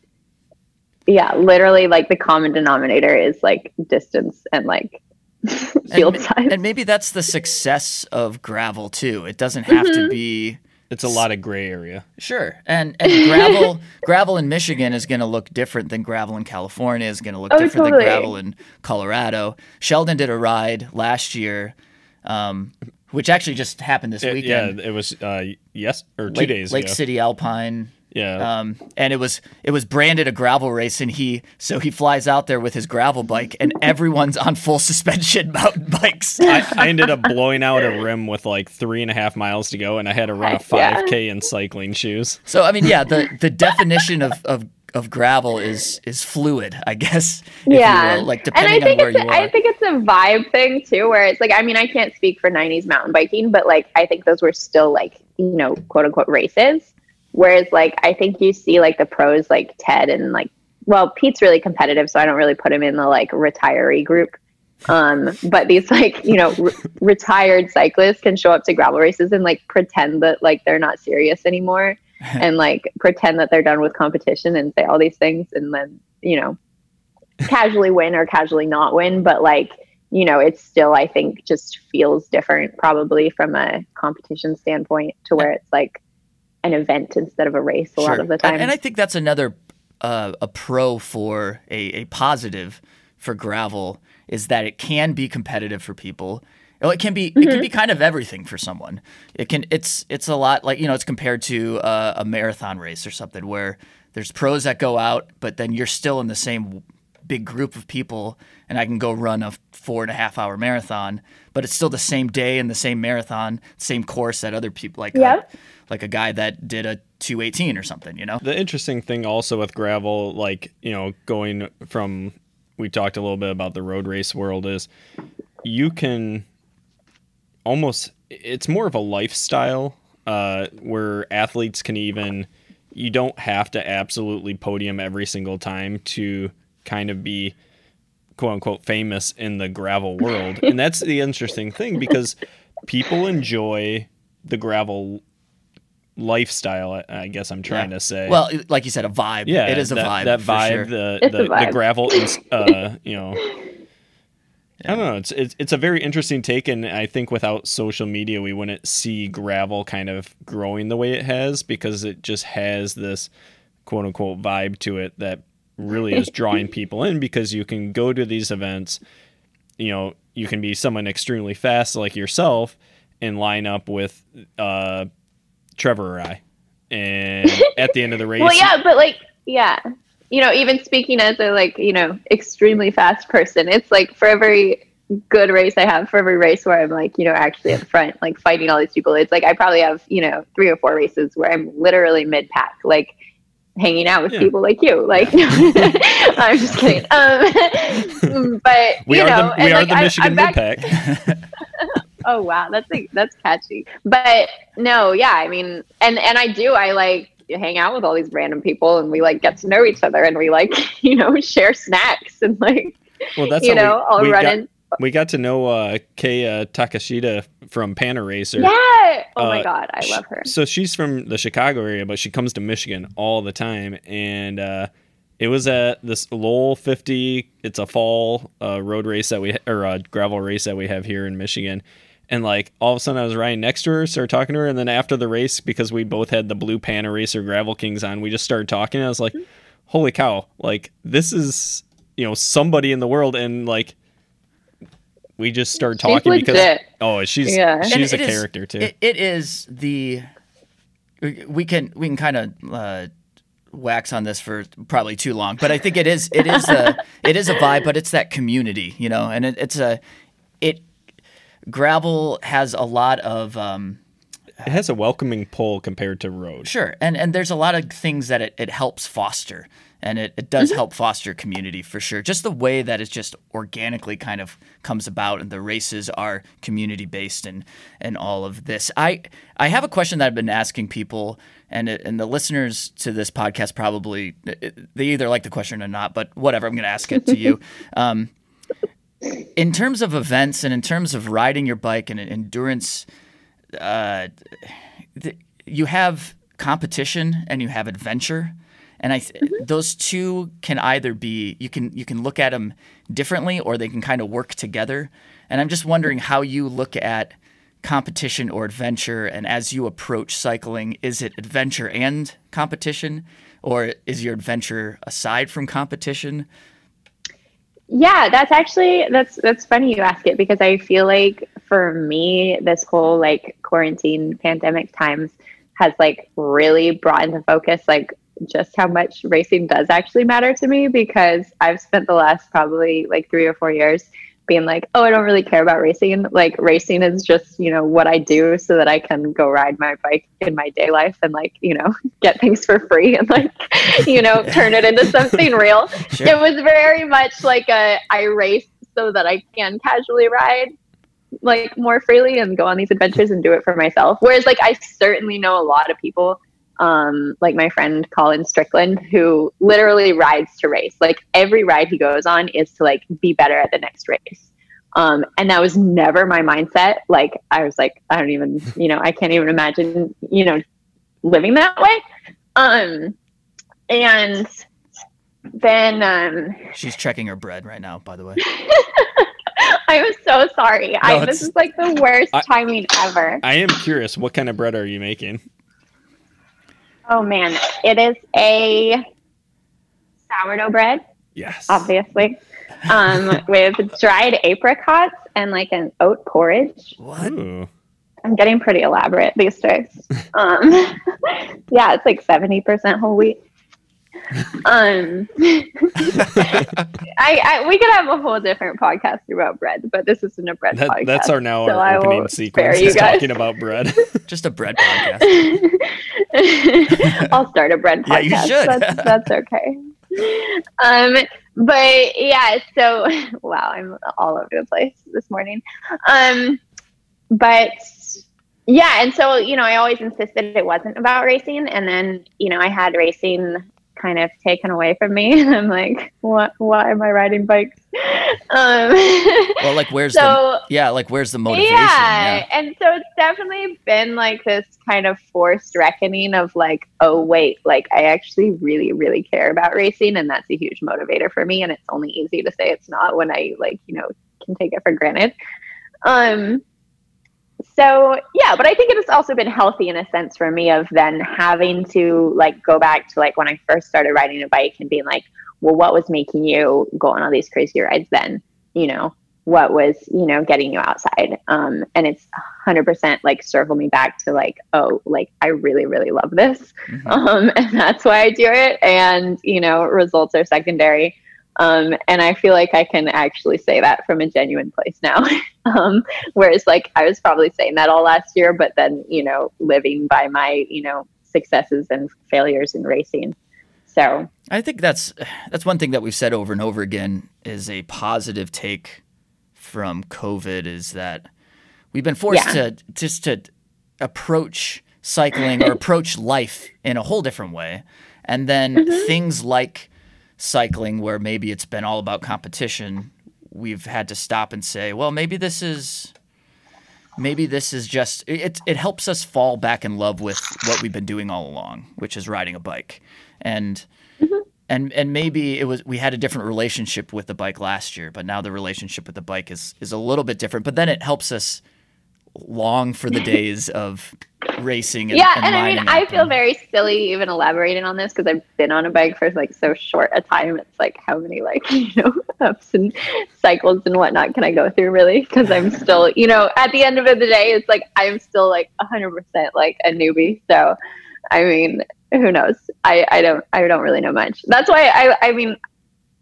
yeah, literally like the common denominator is like distance and like field and, size. And maybe that's the success of gravel too. It doesn't have mm-hmm. to be it's a lot of gray area. Sure, and and gravel gravel in Michigan is going to look different than gravel in California. Is going to look oh, different totally. than gravel in Colorado. Sheldon did a ride last year, um, which actually just happened this it, weekend. Yeah, it was uh, yes or two Lake, days. Lake ago. City Alpine yeah. Um, and it was it was branded a gravel race, and he so he flies out there with his gravel bike, and everyone's on full suspension mountain bikes. I, I, ended up blowing out a rim with like three and a half miles to go, and I had to run a five k in cycling shoes. So I mean, yeah, the the definition of of of gravel is is fluid, I guess. Yeah, like depending on where you are. I think it's a vibe thing too, where it's like I mean I can't speak for '90s mountain biking, but like I think those were still like you know quote unquote races. Whereas like I think you see like the pros like Ted and like well Pete's really competitive, so I don't really put him in the like retiree group. Um, but these like you know re- retired cyclists can show up to gravel races and like pretend that like they're not serious anymore, and like pretend that they're done with competition and say all these things, and then you know casually win or casually not win. But like you know, it's still I think just feels different probably from a competition standpoint to where it's like an event instead of a race a sure. lot of the time. And, and I think that's another uh, a pro for a, a positive for gravel is that it can be competitive for people. It can be mm-hmm. it can mm-hmm. be kind of everything for someone. It can it's it's a lot like you know it's compared to uh, a marathon race or something where there's pros that go out, but then you're still in the same big group of people, and I can go run a four and a half hour marathon, but it's still the same day and the same marathon, same course that other people like. Yep. A, like a guy that did a 218 or something, you know? The interesting thing also with gravel, like, you know, going from, we talked a little bit about the road race world, is you can almost, it's more of a lifestyle uh, where athletes can even, you don't have to absolutely podium every single time to kind of be quote unquote famous in the gravel world. and that's the interesting thing because people enjoy the gravel lifestyle. I guess I'm trying yeah. to say. Well, like you said, a vibe. Yeah, it is a that, vibe. That vibe, sure. the the, the, gravel, uh, you know. Yeah. I don't know. It's, it's it's a very interesting take, and I think without social media, we wouldn't see gravel kind of growing the way it has because it just has this quote unquote vibe to it that really is drawing people in because you can go to these events. You know, you can be someone extremely fast like yourself and line up with uh, Trevor or I. And at the end of the race, well, yeah, but like, yeah, you know, even speaking as a like, you know, extremely fast person, it's like for every good race I have, for every race where I'm like, you know, actually at the front, like fighting all these people, it's like I probably have, you know, three or four races where I'm literally mid pack, like hanging out with yeah. people like you. Like, I'm just kidding. Um, but we you are know, the, we and, are like, the Michigan mid pack. oh wow, that's like, that's catchy. But no, yeah, I mean, and and I do, I like hang out with all these random people, and we like get to know each other, and we like you know share snacks and like well, that's you know we, all running. We got to know uh, Kei uh, Takeshita from Panaracer. Yeah. Oh uh, my god, I love her. So she's from the Chicago area, but she comes to Michigan all the time, and uh, it was at this Lowell 50. It's a fall uh, road race that we or a gravel race that we have here in Michigan, and like all of a sudden I was riding next to her, started talking to her, and then after the race, because we both had the blue Panaracer Gravel Kings on, we just started talking. And I was like, "Holy cow! Like this is you know somebody in the world," and like we just started talking because oh, she's yeah. she's and a character too. It, it is the we can we can kind of. Uh, wax on this for probably too long, but I think it is it is a it is a vibe, but it's that community, you know, and it, it's a it gravel has a lot of um, it has a welcoming pull compared to road. Sure, and and there's a lot of things that it, it helps foster, and it, it does mm-hmm. help foster community for sure. Just the way that it just organically kind of comes about, and the races are community based, and and all of this. I I have a question that I've been asking people, and it, and the listeners to this podcast probably they either like the question or not, but whatever. I'm going to ask it to you. Um, in terms of events and in terms of riding your bike and endurance, uh, th- you have competition and you have adventure, and I th- mm-hmm. those two can either be you can you can look at them differently or they can kind of work together. And I'm just wondering how you look at competition or adventure, and as you approach cycling, is it adventure and competition, or is your adventure aside from competition? Yeah, that's actually that's that's funny you ask it because I feel like for me this whole like quarantine pandemic times has like really brought into focus like just how much racing does actually matter to me because I've spent the last probably like 3 or 4 years being like, oh, I don't really care about racing. Like racing is just, you know, what I do so that I can go ride my bike in my day life and like, you know, get things for free and like, you know, turn it into something real. Sure. It was very much like a I race so that I can casually ride like more freely and go on these adventures and do it for myself. Whereas like I certainly know a lot of people um, like my friend Colin Strickland, who literally rides to race. Like every ride he goes on is to like be better at the next race. Um, and that was never my mindset. Like I was like, I don't even, you know, I can't even imagine, you know, living that way. Um, and then um, she's checking her bread right now. By the way, I am so sorry. No, I, this is like the worst I, timing ever. I am curious. What kind of bread are you making? Oh man, it is a sourdough bread. Yes, obviously, um, with dried apricots and like an oat porridge. What? Ooh. I'm getting pretty elaborate these days. Um, yeah, it's like seventy percent whole wheat. Um, I, I, we could have a whole different podcast about bread, but this isn't a bread that, podcast. That's our now so our opening sequence is talking about bread. Just a bread podcast. I'll start a bread podcast. Yeah, you should. That's, that's okay. Um, but yeah, so wow, I'm all over the place this morning. Um, but yeah, and so you know, I always insisted it wasn't about racing, and then you know, I had racing kind of taken away from me. And I'm like, what? Why am I riding bikes? Um, well, like, where's so, the yeah, like, where's the motivation? Yeah, yeah, and so it's definitely been like this kind of forced reckoning of like, oh wait, like I actually really, really care about racing, and that's a huge motivator for me. And it's only easy to say it's not when I like, you know, can take it for granted. Um, so yeah but i think it has also been healthy in a sense for me of then having to like go back to like when i first started riding a bike and being like well what was making you go on all these crazy rides then? You know what was you know getting you outside? Um and it's 100% like circle me back to like oh like i really really love this. Mm-hmm. um and that's why i do it and you know results are secondary um, and I feel like I can actually say that from a genuine place now. um, whereas, like, I was probably saying that all last year, but then, you know, living by my, you know, successes and failures in racing. So I think that's that's one thing that we've said over and over again is a positive take from COVID is that we've been forced yeah. to just to approach cycling or approach life in a whole different way. And then mm-hmm. things like cycling where maybe it's been all about competition, we've had to stop and say, well, maybe this is maybe this is just it it helps us fall back in love with what we've been doing all along, which is riding a bike. And mm-hmm. and and maybe it was we had a different relationship with the bike last year, but now the relationship with the bike is is a little bit different. But then it helps us long for the days of racing. And, yeah, and, and I mean, I feel very silly even elaborating on this because I've been on a bike for like so short a time. It's like how many like you know ups and cycles and whatnot can I go through really? Because I'm still you know at the end of the day, it's like I'm still like 100 percent like a newbie. So I mean, who knows? I I don't I don't really know much. That's why I I mean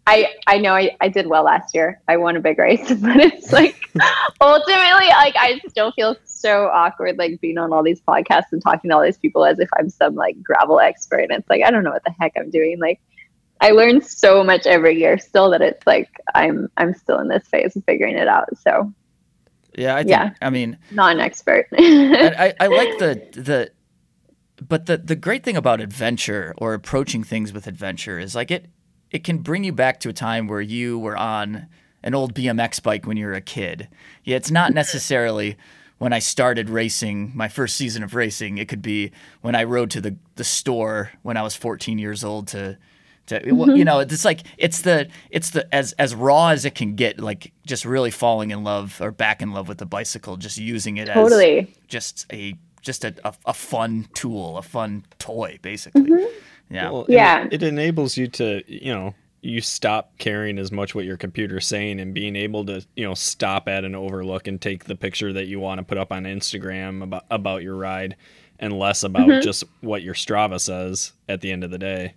I I know I, I did well last year. I won a big race, but it's like ultimately like I still feel so awkward like being on all these podcasts and talking to all these people as if I'm some like gravel expert. And it's like I don't know what the heck I'm doing. Like I learn so much every year still that it's like I'm I'm still in this phase of figuring it out. So yeah, I think, yeah. I mean, not an expert. I, I like the the but the the great thing about adventure or approaching things with adventure is like it it can bring you back to a time where you were on an old BMX bike when you were a kid. Yeah, it's not necessarily when I started racing, my first season of racing. It could be when I rode to the, the store when I was 14 years old to to mm-hmm. you know, it's like it's the it's the as as raw as it can get, like just really falling in love or back in love with the bicycle, just using it totally. as just a just a, a, a fun tool, a fun toy, basically. Mm-hmm. Yeah. Well, yeah. It, it, enables you to, you know, you stop caring as much what your computer's saying and being able to, you know, stop at an overlook and take the picture that you want to put up on Instagram about about your ride and less about mm-hmm. just what your Strava says at the end of the day.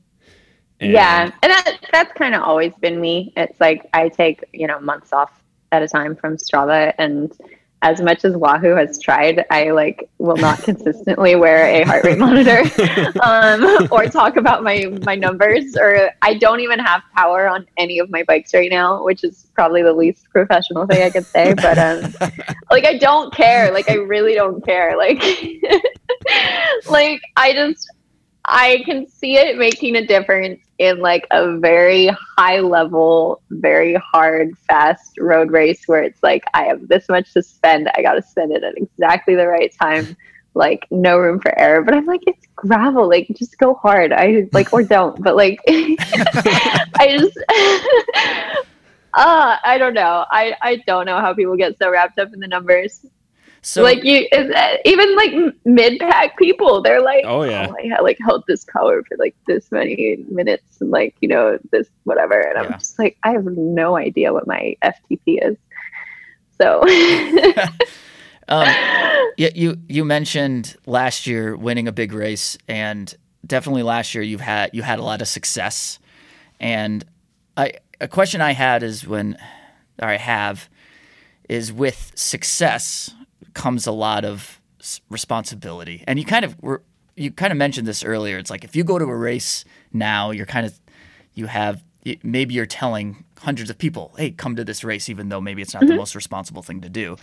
And yeah. And that that's kind of always been me. It's like I take, you know, months off at a time from Strava and as much as Wahoo has tried, I like will not consistently wear a heart rate monitor um, or talk about my my numbers. Or I don't even have power on any of my bikes right now, which is probably the least professional thing I could say. But um, like I don't care. Like I really don't care. Like like I just I can see it making a difference in like a very high level, very hard, fast road race where it's like I have this much to spend. I got to spend it at exactly the right time. Like no room for error. But I'm like, it's gravel. Like just go hard. I like or don't. But like I just uh I don't know. I I don't know how people get so wrapped up in the numbers. So like you, even like mid pack people, they're like, oh yeah, oh, I like held this power for like this many minutes and like you know this whatever, and I'm just like, I have no idea what my FTP is. So, um, yeah, you you mentioned last year winning a big race, and definitely last year you've had you had a lot of success, and I a question I had is when, or I have, is with success comes a lot of responsibility. And you kind of were, you kind of mentioned this earlier. It's like if you go to a race now, you're kind of you have maybe you're telling hundreds of people, "Hey, come to this race," even though maybe it's not mm-hmm. the most responsible thing to do.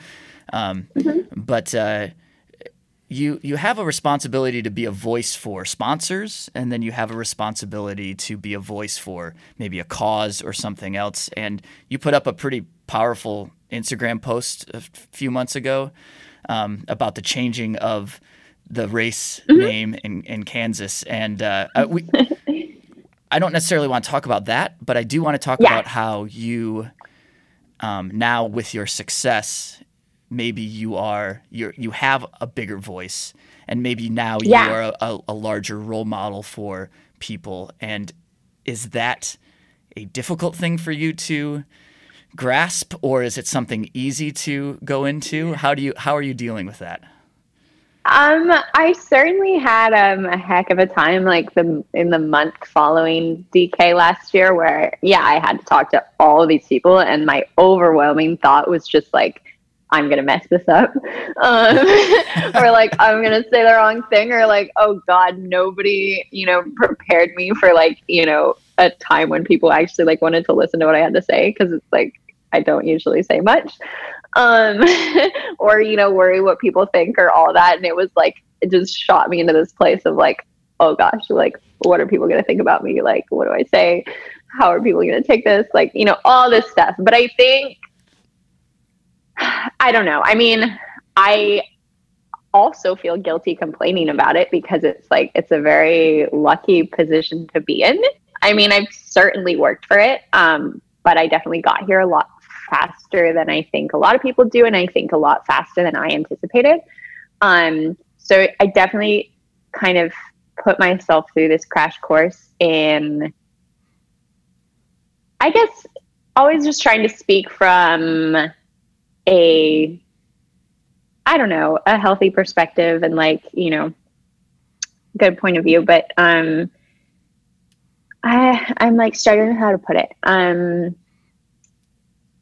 Um, mm-hmm. But uh, you you have a responsibility to be a voice for sponsors, and then you have a responsibility to be a voice for maybe a cause or something else. And you put up a pretty powerful Instagram post a few months ago um, about the changing of the race mm-hmm. name in, in Kansas, and uh, uh we. I don't necessarily want to talk about that, but I do want to talk yeah. about how you um, now with your success, maybe you are you you have a bigger voice, and maybe now yeah. you are a, a larger role model for people. And is that a difficult thing for you to grasp, or is it something easy to go into? How do you how are you dealing with that? Um, I certainly had um, a heck of a time, like the in the month following DK last year, where yeah, I had to talk to all of these people, and my overwhelming thought was just like, I'm gonna mess this up, um, or like I'm gonna say the wrong thing, or like, oh God, nobody, you know, prepared me for like, you know, a time when people actually like wanted to listen to what I had to say because it's like I don't usually say much, um, or you know, worry what people think or all that, and it was like it just shot me into this place of like, oh gosh, like what are people gonna think about me? Like, what do I say? How are people gonna take this? Like, you know, all this stuff. But I think I don't know. I mean, I also feel guilty complaining about it because it's like it's a very lucky position to be in. I mean, I've certainly worked for it, um, but I definitely got here a lot faster than I think a lot of people do, and I think a lot faster than I anticipated. Um, so I definitely kind of put myself through this crash course in, I guess, always just trying to speak from a I don't know, a healthy perspective and like, you know, good point of view. But um I I'm like struggling how to put it. Um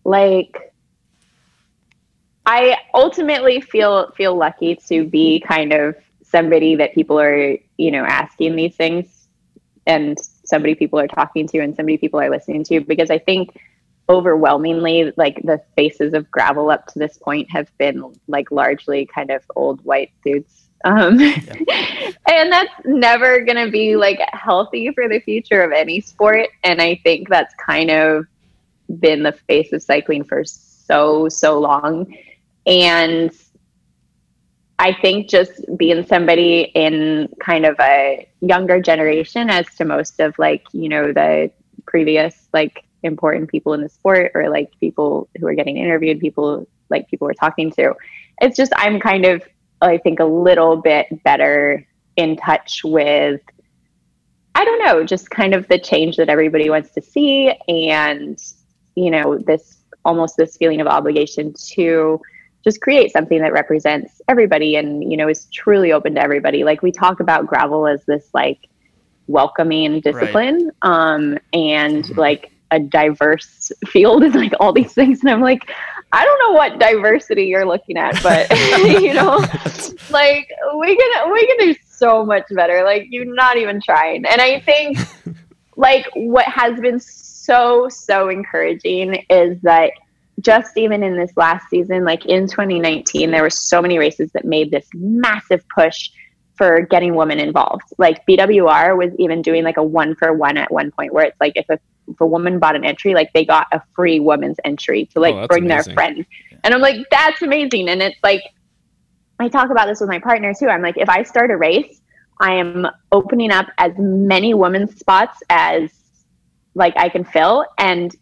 like I ultimately feel feel lucky to be kind of somebody that people are, you know, asking these things and somebody people are talking to and somebody people are listening to because I think overwhelmingly like the faces of gravel up to this point have been like largely kind of old white dudes um, yeah. and that's never going to be like healthy for the future of any sport and i think that's kind of been the face of cycling for so so long and i think just being somebody in kind of a younger generation as to most of like you know the previous like important people in the sport or like people who are getting interviewed, people like people we're talking to. It's just I'm kind of I think a little bit better in touch with I don't know, just kind of the change that everybody wants to see and you know, this almost this feeling of obligation to just create something that represents everybody and you know is truly open to everybody. Like we talk about gravel as this like welcoming discipline right. um and mm-hmm. like a diverse field and like all these things and i'm like i don't know what diversity you're looking at but you know like we can we can do so much better like you're not even trying. And i think like what has been so so encouraging is that just even in this last season like in 2019 there were so many races that made this massive push for getting women involved. Like BWR was even doing like a one for one at one point where it's like if a if a woman bought an entry, like they got a free woman's entry to like Oh, bring amazing. their friend. And I'm like, that's amazing. And it's like I talk about this with my partner too. I'm like, if I start a race, I am opening up as many women's spots as like I can fill and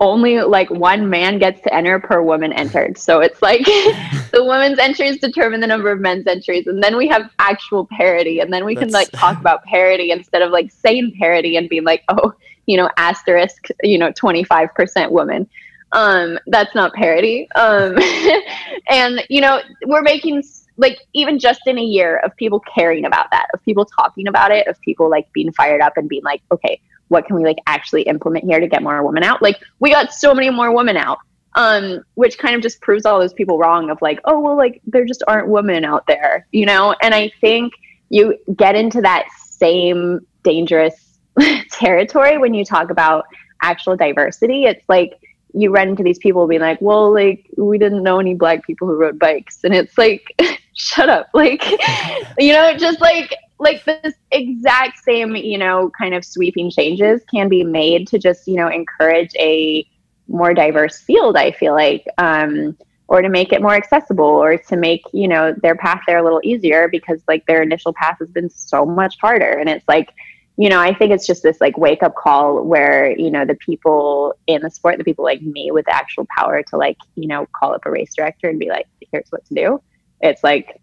only like one man gets to enter per woman entered. So it's like the women's entries determine the number of men's entries and then we have actual parity and then we can like talk about parity instead of like saying parity and being like, oh, you know, asterisk, you know, 25% women. Um, that's not parity. Um, and you know, we're making like even just in a year of people caring about that, of people talking about it, of people like being fired up and being like, okay, what can we like actually implement here to get more women out? Like we got so many more women out. Um, which kind of just proves all those people wrong of like, oh well, like there just aren't women out there, you know? And I think you get into that same dangerous territory when you talk about actual diversity. It's like you run into these people being like, well, like we didn't know any black people who rode bikes, and it's like, shut up, like, you know, just like like this exact same, you know, kind of sweeping changes can be made to just you know encourage a more diverse field. I feel like. Um, or to make it more accessible or to make you know their path there a little easier because like their initial path has been so much harder and it's like you know i think it's just this like wake up call where you know the people in the sport the people like me with the actual power to like you know call up a race director and be like here's what to do it's like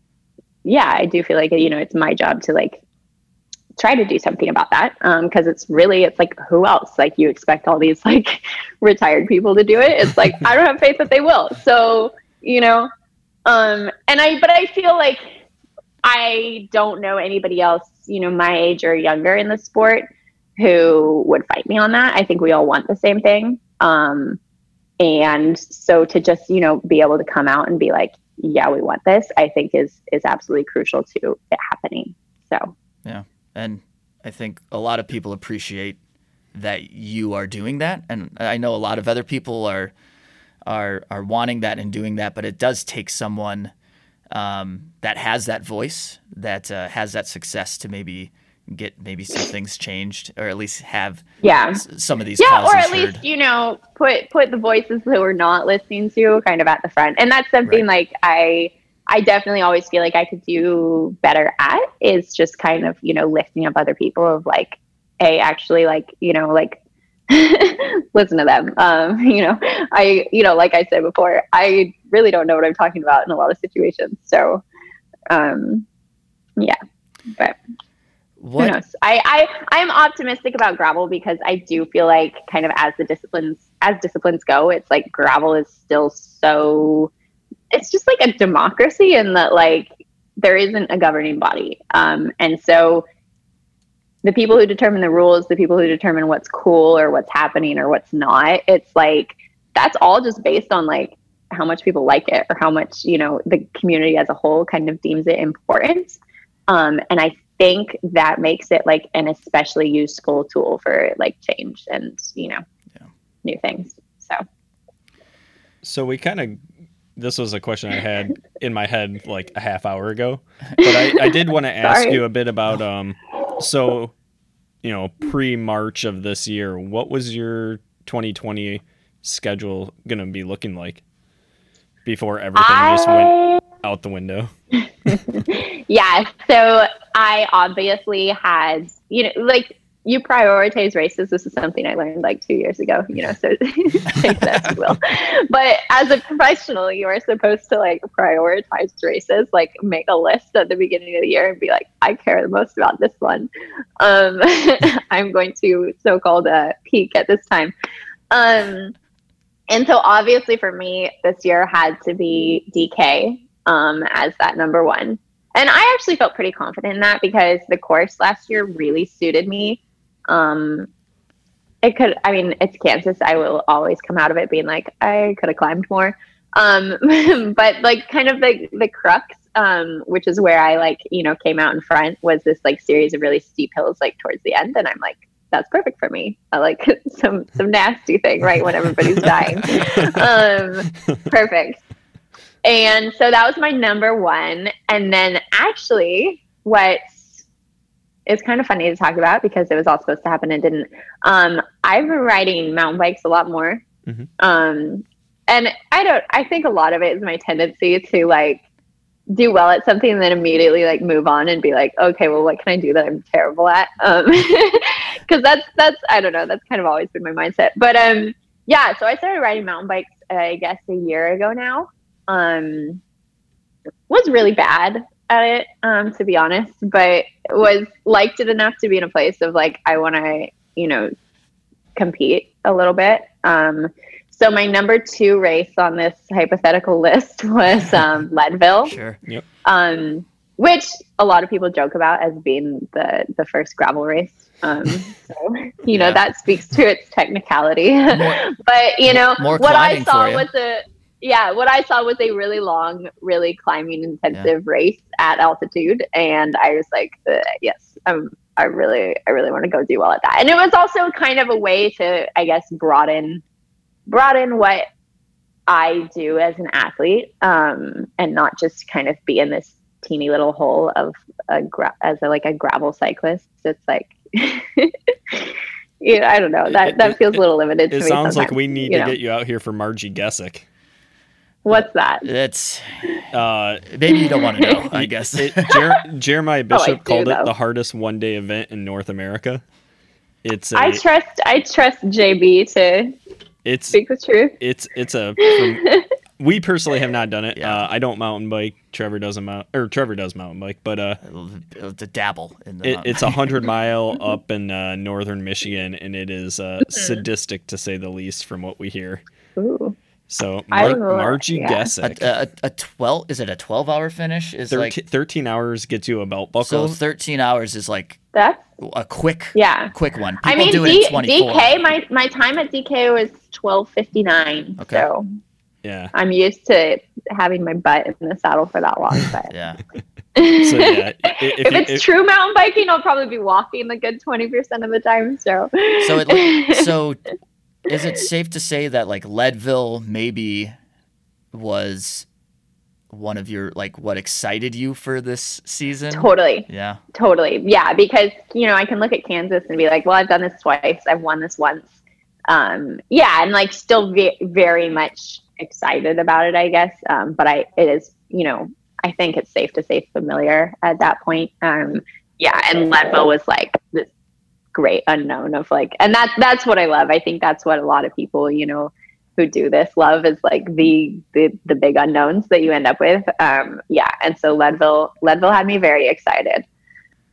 yeah i do feel like you know it's my job to like try to do something about that because it's really it's like who else? Like you expect all these like retired people to do it. It's like i don't have faith that they will. So you know um and i but i feel like i don't know anybody else you know my age or younger in the sport who would fight me on that. I think we all want the same thing. Um and so to just you know be able to come out and be like yeah we want this i think is is absolutely crucial to it happening so Yeah. And I think a lot of people appreciate that you are doing that. And I know a lot of other people are are are wanting that and doing that, but it does take someone um, that has that voice, that uh, has that success to maybe get maybe some things changed, or at least have yeah. some of these yeah or at heard. least you know put put the voices that we're not listening to kind of at the front. And that's something like i i definitely always feel like i could do better at is just kind of you know lifting up other people of like hey actually like you know like listen to them. Um you know i you know like i said before i really don't know what i'm talking about in a lot of situations. So um yeah. But who knows? I, I I'm optimistic about gravel because I do feel like kind of as the disciplines as disciplines go, it's like gravel is still so it's just like a democracy in that like there isn't a governing body. Um, and so the people who determine the rules, the people who determine what's cool or what's happening or what's not, it's like that's all just based on like how much people like it or how much, you know, the community as a whole kind of deems it important. Um, and I think that makes it like an especially useful tool for like change and you know Yeah. new things. So So we kind of this was a question I had in my head like a half hour ago, but I, I did want to ask you a bit about um. So, you know, pre March of this year, what was your 2020 schedule gonna be looking like before everything just went I out the window? yeah, so I obviously had you know like you prioritize races. This is something I learned like two years ago. You know, so take that as you will. But as a professional, you are supposed to like prioritize races, like make a list at the beginning of the year and be like, I care the most about this one. Um, I'm going to so-called uh, peak at this time. Um, and so obviously for me, this year had to be DK um, as that number one. And I actually felt pretty confident in that because the course last year really suited me. Um, it could, I mean, it's Kansas. I will always come out of it being like, I could have climbed more. Um, but like kind of the, the crux, um, which is where I like, you know, came out in front was this like series of really steep hills, like towards the end. And I'm like, that's perfect for me. I like some, some nasty thing, right? When everybody's dying. um, perfect. And so that was my number one. And then actually, what is kind of funny to talk about because it was all supposed to happen and didn't. Um, I've been riding mountain bikes a lot more. Mhm. Um, and I don't, I think a lot of it is my tendency to like do well at something and then immediately like move on and be like, okay, well, what can I do that I'm terrible at? Um, cause that's, that's, I don't know, that's kind of always been my mindset. But, um, yeah, so I started riding mountain bikes, I guess a year ago now. Um, was really bad at it, um, to be honest, but was liked it enough to be in a place of like, I want to, you know, compete a little bit. Um, so my number two race on this hypothetical list was um, Leadville, Sure. um, which a lot of people joke about as being the the first gravel race. Um, so you know that speaks to its technicality. More- but you know what I saw was a yeah what I saw was a really long, really climbing intensive race at altitude, and I was like, yes, I'm I really I really want to go do well at that. And it was also kind of a way to I guess broaden broaden what I do as an athlete, um, and not just kind of be in this teeny little hole of a gra- as a, like a gravel cyclist. It's like, yeah, I don't know. That that feels a little limited to It me. sounds like we need you to know. get you out here for Marji Gesick. What's that? It's Uh, maybe you don't want to know. I guess. it, Jer- Jeremiah Oh, I Bishop do, called it though. the hardest one day event in North America. It's a, I trust I trust JB to it's speak the truth. it's it's a from, we personally have not done it. Yeah. Uh, I don't mountain bike. Trevor doesn't mount or Trevor does mountain bike, but uh, to dabble in the it, it's a hundred mile up in uh, northern Michigan, and it is uh, sadistic to say the least, from what we hear. Ooh. So Mar- will- Marji yeah. Gesick, a, a, a twelve is it a twelve hour finish? Is 13, like 13 hours gets you a belt buckle. so buckle. thirteen hours is like That's a quick yeah. quick one. People I mean, do it D- in twenty four. DK. My my time at DK was twelve fifty nine. Okay. So yeah. I'm used to having my butt in the saddle for that long. But Yeah. So yeah, i- if, if, it's if- true mountain biking, I'll probably be walking a good twenty percent of the time. So So it so is it safe to say that like Leadville maybe was one of your like what excited you for this season? totally, Yeah. totally, yeah. Because you know, I can look at Kansas and be like, well, I've done this twice. I've won this once. Um, yeah, and like still ve- very much excited about it, I guess. Um, but I, it is, you know, I think it's safe to say familiar at that point. Um, yeah, and Leadville was like this great unknown of like, and that that's what I love. I think that's what a lot of people, you know, who do this love is like the the the big unknowns that you end up with. Um, yeah, and so Leadville Leadville had me very excited.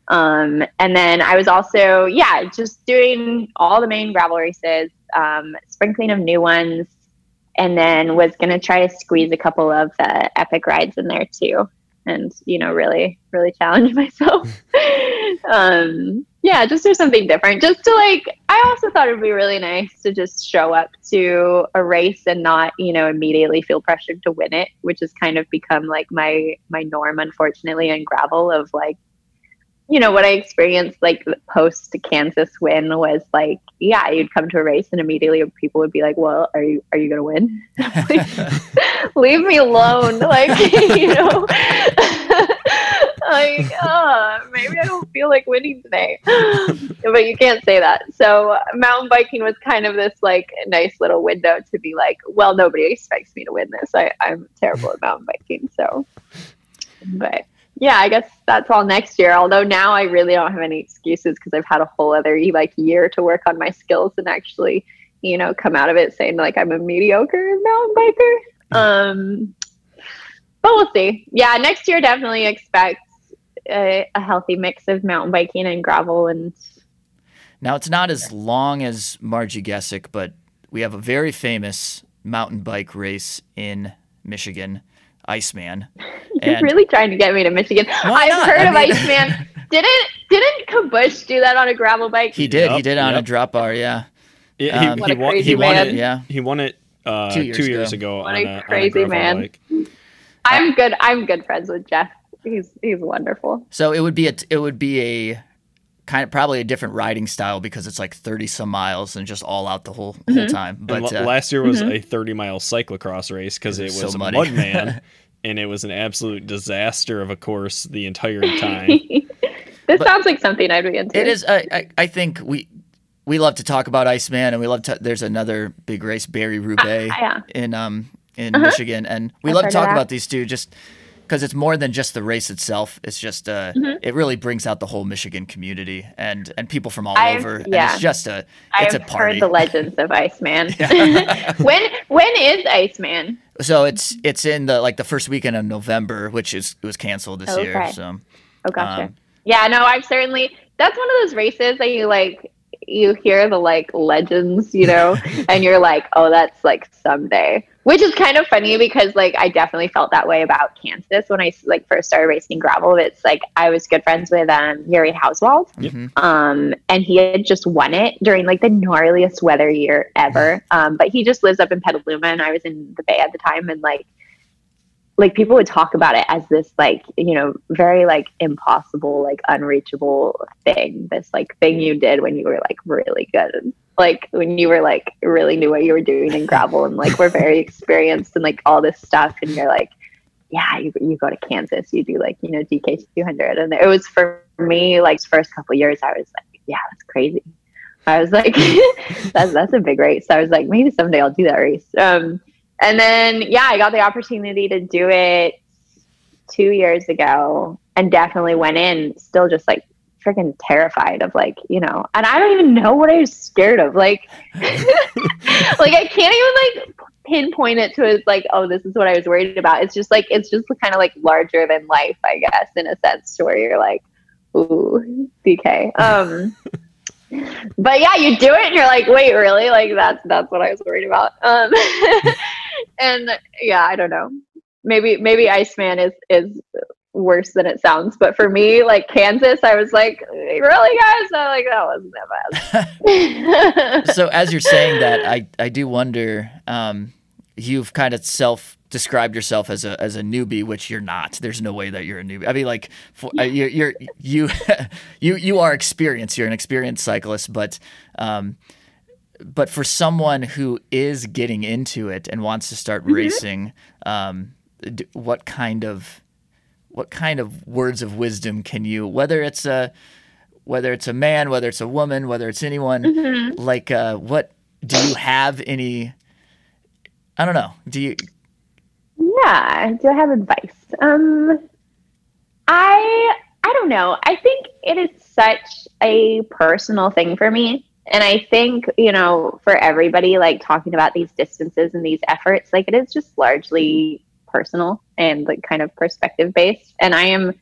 Um, and then I was also yeah just doing all the main gravel races, um, sprinkling of new ones, and then was gonna try to squeeze a couple of uh, epic rides in there too, and you know really really challenge myself. um, yeah, just do something different. Just to like, I also thought it'd be really nice to just show up to a race and not, you know, immediately feel pressured to win it, which has kind of become like my my norm, unfortunately, in gravel of like, you know, what I experienced like post Kansas win was like, yeah, you'd come to a race and immediately people would be like, well, are you are you gonna win? Leave me alone, like you know. like, oh, maybe I don't feel like winning today. but you can't say that. So mountain biking was kind of this like nice little window to be like, well, nobody expects me to win this. I, I'm terrible at mountain biking. So, but yeah, I guess that's all next year. Although now I really don't have any excuses because I've had a whole other like year to work on my skills and actually, you know, come out of it saying like I'm a mediocre mountain biker. Um, but we'll see. Yeah, next year definitely expect a, a healthy mix of mountain biking and gravel and Now it's not as long as Marji Gesick, but we have a very famous mountain bike race in Michigan, Iceman. You're And- really trying to get me to Michigan. I've not? heard I of mean- Iceman. didn't didn't Kabush do that on a gravel bike? He did. he Yep, did on a drop bar. Yeah. Yeah, Um, he, What he a won, crazy he won man. it. Yeah. He won it uh, Two two years years, ago. ago. What on a a, on a crazy man. bike. I'm good. I'm good friends with Geoff. He's he's wonderful. So it would be a it would be a kind of probably a different riding style because it's like thirty some miles and just all out the whole whole time. But l- uh, last year was Mm-hmm. a 30 mile cyclocross race because It it was was so muddy. Mudman and it was an absolute disaster of a course the entire time. this But- sounds like something I'd be into. It is. I, I, I think we we love to talk about Iceman, and we love to. There's another big race, Barry Roubaix, Ah, yeah. in um in Uh-huh. Michigan, and we I've love to talk about these two just because it's more than just the race itself. It's just uh, Mhm. it really brings out the whole Michigan community and and people from all I've- over. And it's just a I've it's a party. heard the legends of Iceman. when when is Iceman? so it's it's in the like the first weekend of November, which is it was canceled this year. So Oh gotcha. Um, yeah, no, I've certainly that's one of those races that you like you hear the like legends, you know, and you're like, oh, that's like someday. Which is kind of funny because like I definitely felt that way about Kansas when I like first started racing gravel. It's like I was good friends with um Yuri Hauswald. mhm. Um, and he had just won it during like the gnarliest weather year ever. Um, but he just lives up in Petaluma, and I was in the Bay at the time, and like, like people would talk about it as this like you know very like impossible like unreachable thing. This like thing you did when you were like really good, like when you were like really knew what you were doing in gravel, and like were very experienced and like all this stuff, and you're like. Yeah, you, you go to Kansas, you do like, you know, DK 200. And it was for me, like, first couple years, I was like, yeah, that's crazy. I was like, that's that's a big race. I was like, maybe someday I'll do that race. Um, and then yeah, I got the opportunity to do it two years ago, and definitely went in still just like freaking terrified of like you know, and I don't even know what I was scared of. Like, like I can't even like pinpoint it to as like, oh, this is what I was worried about. It's just like it's just kind of like larger than life, I guess, in a sense, to where you're like, ooh, DK. Um but yeah, you do it and you're like, wait, really? Like that's that's what I was worried about. Um and yeah, I don't know. Maybe maybe Iceman is is worse than it sounds, but for me, like Kansas, I was like, really, guys? I'm like, that wasn't that bad. so as you're saying that, I I do wonder. Um, you've kind of self described yourself as a as a newbie, which you're not. There's no way that you're a newbie. I mean, like for, uh, you're, you're you you you are experienced. You're an experienced cyclist, but. Um, but for someone who is getting into it and wants to start racing, um, d- what kind of what kind of words of wisdom can you, whether it's a whether it's a man, whether it's a woman, whether it's anyone, Mhm. like uh, what do you have any? I don't know. Do you? Yeah. Do I have advice? Um, I I don't know. I think it is such a personal thing for me, and I think you know for everybody, like talking about these distances and these efforts, like it is just largely personal and like kind of perspective based. And I am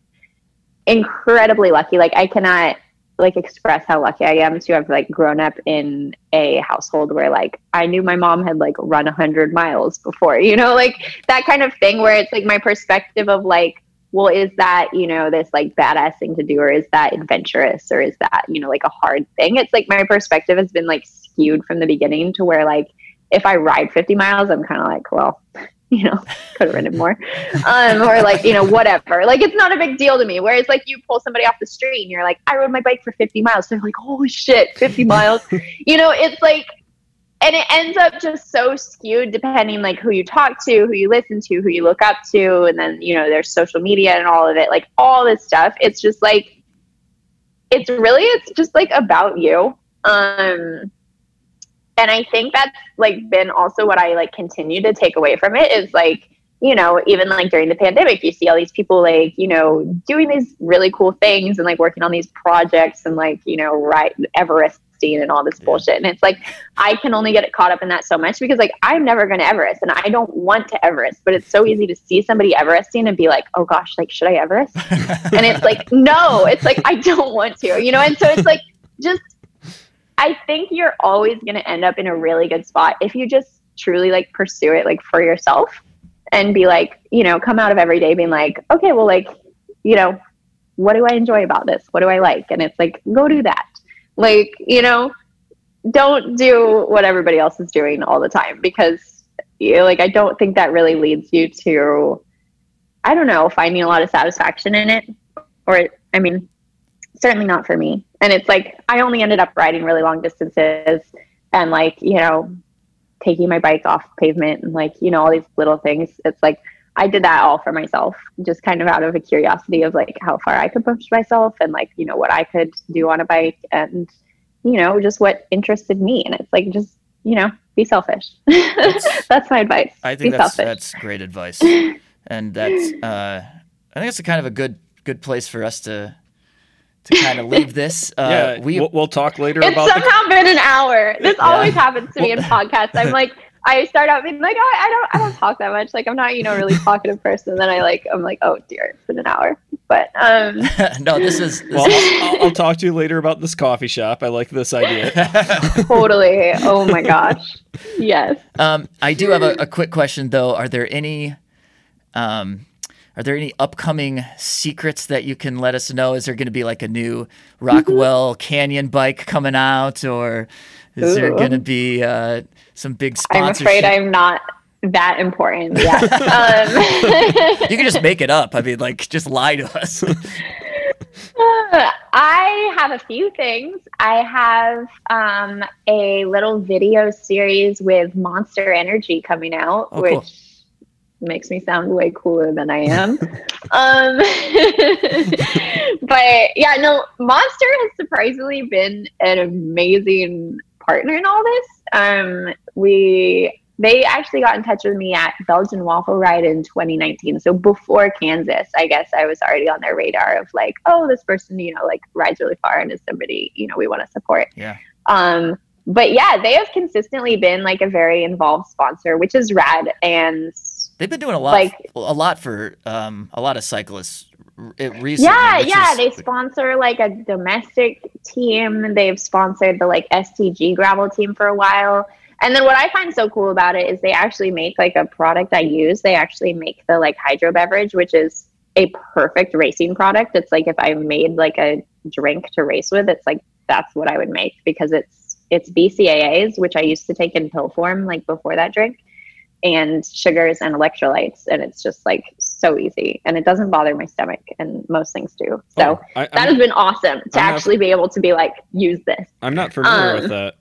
incredibly lucky. Like I cannot like express how lucky I am to have like grown up in a household where like I knew my mom had like run a hundred miles before, you know, like that kind of thing where it's like my perspective of like, well, is that, you know, this like badass thing to do or is that adventurous or is that, you know, like a hard thing? It's like my perspective has been like skewed from the beginning to where like if I ride 50 miles, I'm kind of like, well, you know, could have ridden more. Um, or like, you know, whatever. Like it's not a big deal to me. Whereas like you pull somebody off the street and you're like, I rode my bike for 50 miles. They're like, holy shit, 50 miles. you know, it's like, and it ends up just so skewed depending like who you talk to, who you listen to, who you look up to, and then, you know, there's social media and all of it, like all this stuff. It's just like, it's really, it's just like about you. Um, and I think that's like been also what I like continue to take away from it is like, you know, even like during the pandemic, you see all these people like, you know, doing these really cool things and like working on these projects and like, you know, right Everesting and all this Yeah. bullshit. And it's like I can only get caught up in that so much because like I'm never gonna Everest and I don't want to Everest, but it's so easy to see somebody Everesting and be like, oh gosh, like should I Everest? and it's like no it's like i don't want to you know and so it's like just i think you're always going to end up in a really good spot if you just truly like pursue it like for yourself and be like you know come out of every day being like okay well like you know what do i enjoy about this what do i like and it's like go do that like you know don't do what everybody else is doing all the time because you know, like i don't think that really leads you to i don't know finding a lot of satisfaction in it or I mean, certainly not for me. And it's like I only ended up riding really long distances and like, you know, taking my bike off pavement and like, you know, all these little things. It's like I did that all for myself, just kind of out of a curiosity of like how far I could push myself and like, you know, what I could do on a bike and, you know, just what interested me. And it's like, just, you know, be selfish. that's my advice. I think be that's, selfish. that's great advice. And that's, uh, I think it's a kind of a good, good place for us to, to kind of leave this. Uh, yeah, we, we'll, we'll talk later it's about the somehow been an hour. This always happens to me in podcasts. I'm like, I start out being like, oh, I don't, I don't talk that much. Like, I'm not, you know, really talkative person. Then I like, I'm like, oh dear, it's been an hour. But um, no, this is, this Well, is I'll, I'll talk to you later about this coffee shop. I like this idea. totally. Oh my gosh. Yes. Um, I do have a, a quick question though. Are there any, um, are there any upcoming secrets that you can let us know? Is there going to be like a new Rockwell Canyon bike coming out, or is there going to be uh, some big I'm afraid I'm not that important yet. um, you can just make it up. I mean, like, just lie to us. I have a few things. I have um, a little video series with Monster Energy coming out, Oh, cool. which makes me sound way cooler than I am. um, but yeah, no, Monster has surprisingly been an amazing partner in all this. Um, we they actually got in touch with me at Belgian Waffle Ride in 2019. So before Kansas, I guess I was already on their radar of like, oh, this person, you know, like rides really far and is somebody, you know, we want to support. yeah. Um, but yeah, they have consistently been like a very involved sponsor, which is rad. And They've been doing a lot, Like- a lot for um, a lot of cyclists it- recently. yeah, yeah, is- they sponsor like a domestic team. They've sponsored the like STG gravel team for a while. And then what I find so cool about it is they actually make like a product I use. They actually make the like hydro beverage, which is a perfect racing product. It's like if I made like a drink to race with, it's like that's what I would make because it's it's BCAAs, which I used to take in pill form like before that drink, and sugars and electrolytes, and it's just like so easy, and it doesn't bother my stomach, and most things do. So Oh, I, that I'm, has been awesome to I'm not- actually be able to be like use this. I'm not familiar um, with that.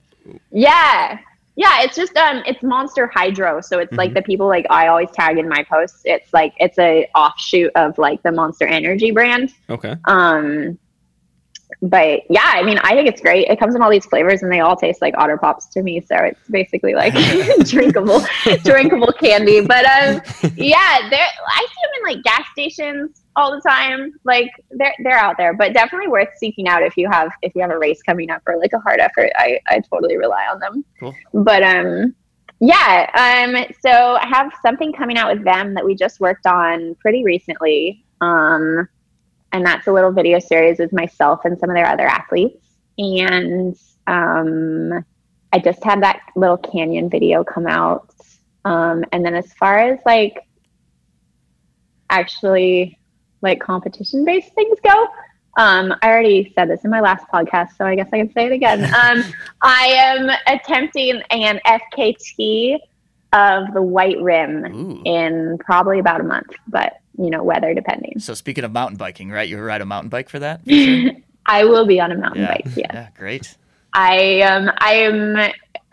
Yeah. Yeah, it's just um it's Monster Hydro. So it's like Mhm. the people like I always tag in my posts. It's like it's a offshoot of like the Monster Energy brand. Okay. Um but yeah, I mean I think it's great. It comes in all these flavors and they all taste like otter pops to me. So it's basically like drinkable drinkable candy. But um yeah, there I see them in like gas stations all the time. Like they're they're out there, but definitely worth seeking out if you have if you have a race coming up or like a hard effort. I I totally rely on them. Cool. But um yeah, um so I have something coming out with them that we just worked on pretty recently. Um and that's a little video series with myself and some of their other athletes. And um I just had that little canyon video come out. Um and then as far as like actually like competition based things go. Um, I already said this in my last podcast, so I guess I can say it again. Um, I am attempting an FKT of the White Rim Ooh. in probably about a month, but you know, weather depending. So speaking of mountain biking, right? You ride a mountain bike for that? for sure? I will be on a mountain yeah. bike. Yes, Yeah. Great. I um, I am.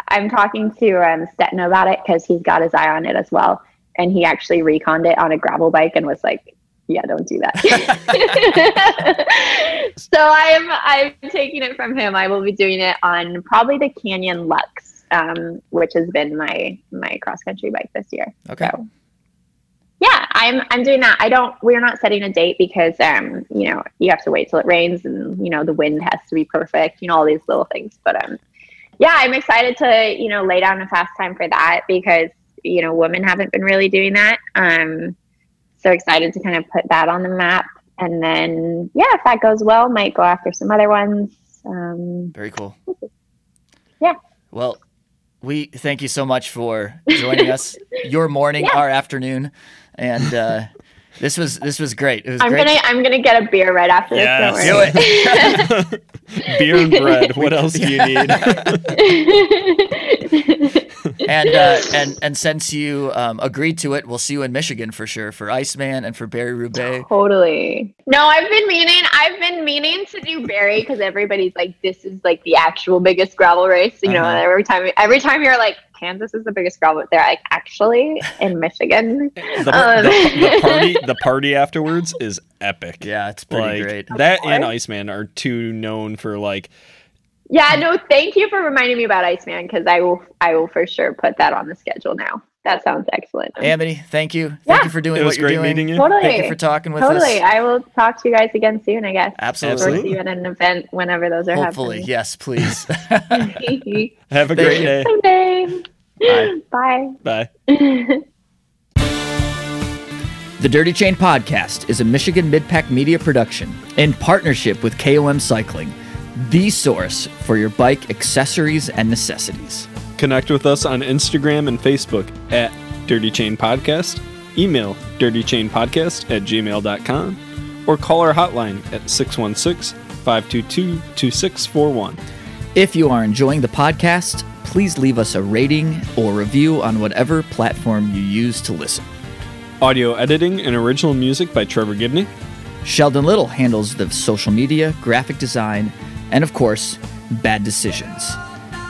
I'm talking to um, Stetina about it because he's got his eye on it as well, and he actually reconned it on a gravel bike and was like, "Yeah, don't do that." so I'm I'm taking it from him. I will be doing it on probably the Canyon Lux, um, which has been my my cross country bike this year. Okay. So yeah, I'm I'm doing that. I don't we're not setting a date because um, you know, you have to wait till it rains and you know the wind has to be perfect, you know, all these little things. But um yeah, I'm excited to, you know, lay down a fast time for that because, you know, women haven't been really doing that. Um so excited to kind of put that on the map. And then yeah, if that goes well, might go after some other ones. Um Very cool. Yeah. Well, we thank you so much for joining us. Your morning, Yeah. our afternoon, and uh, this was this was great. It was I'm great. gonna I'm gonna get a beer right after Yes. this. Don't worry. Beer and bread. What else do you need? And uh, and and since you um, agreed to it, we'll see you in Michigan for sure for Iceman and for Barry Roubaix. Totally. No, I've been meaning. I've been meaning to do Barry because everybody's like, "This is like the actual biggest gravel race." You know, Uh-huh. and every time, every time you're like, "Kansas is the biggest gravel," they're like, "Actually, in Michigan." The, Um. the, the party the party afterwards is epic. Yeah, it's pretty like great. that and. Iceman are two known for like Yeah, no, thank you for reminding me about Iceman because I will, I will for sure put that on the schedule now. That sounds excellent. Amity, thank you. Thank Yeah. you for doing it what was you're great doing. meeting you. Totally. Thank you for talking with totally. us. Totally. I will talk to you guys again soon. I guess. Absolutely. Or Absolutely. see you at an event whenever those are Hopefully, yes, please. Have a Thank great day. Someday. Bye. Bye. Bye. The Dirty Chain Podcast is a Michigan Midpack media production in partnership with KOM Cycling, the source for your bike accessories and necessities. Connect with us on Instagram and Facebook at Dirty Chain Podcast. Email dirtychainpodcast at gmail.com or call our hotline at 616 522 2641. If you are enjoying the podcast, please leave us a rating or review on whatever platform you use to listen. Audio editing and original music by Trevor Gibney. Sheldon Little handles the social media, graphic design, and of course, bad decisions.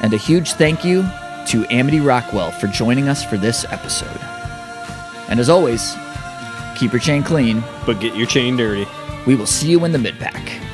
And a huge thank you to Amity Rockwell for joining us for this episode. And as always, keep your chain clean. But get your chain dirty. We will see you in the midpack.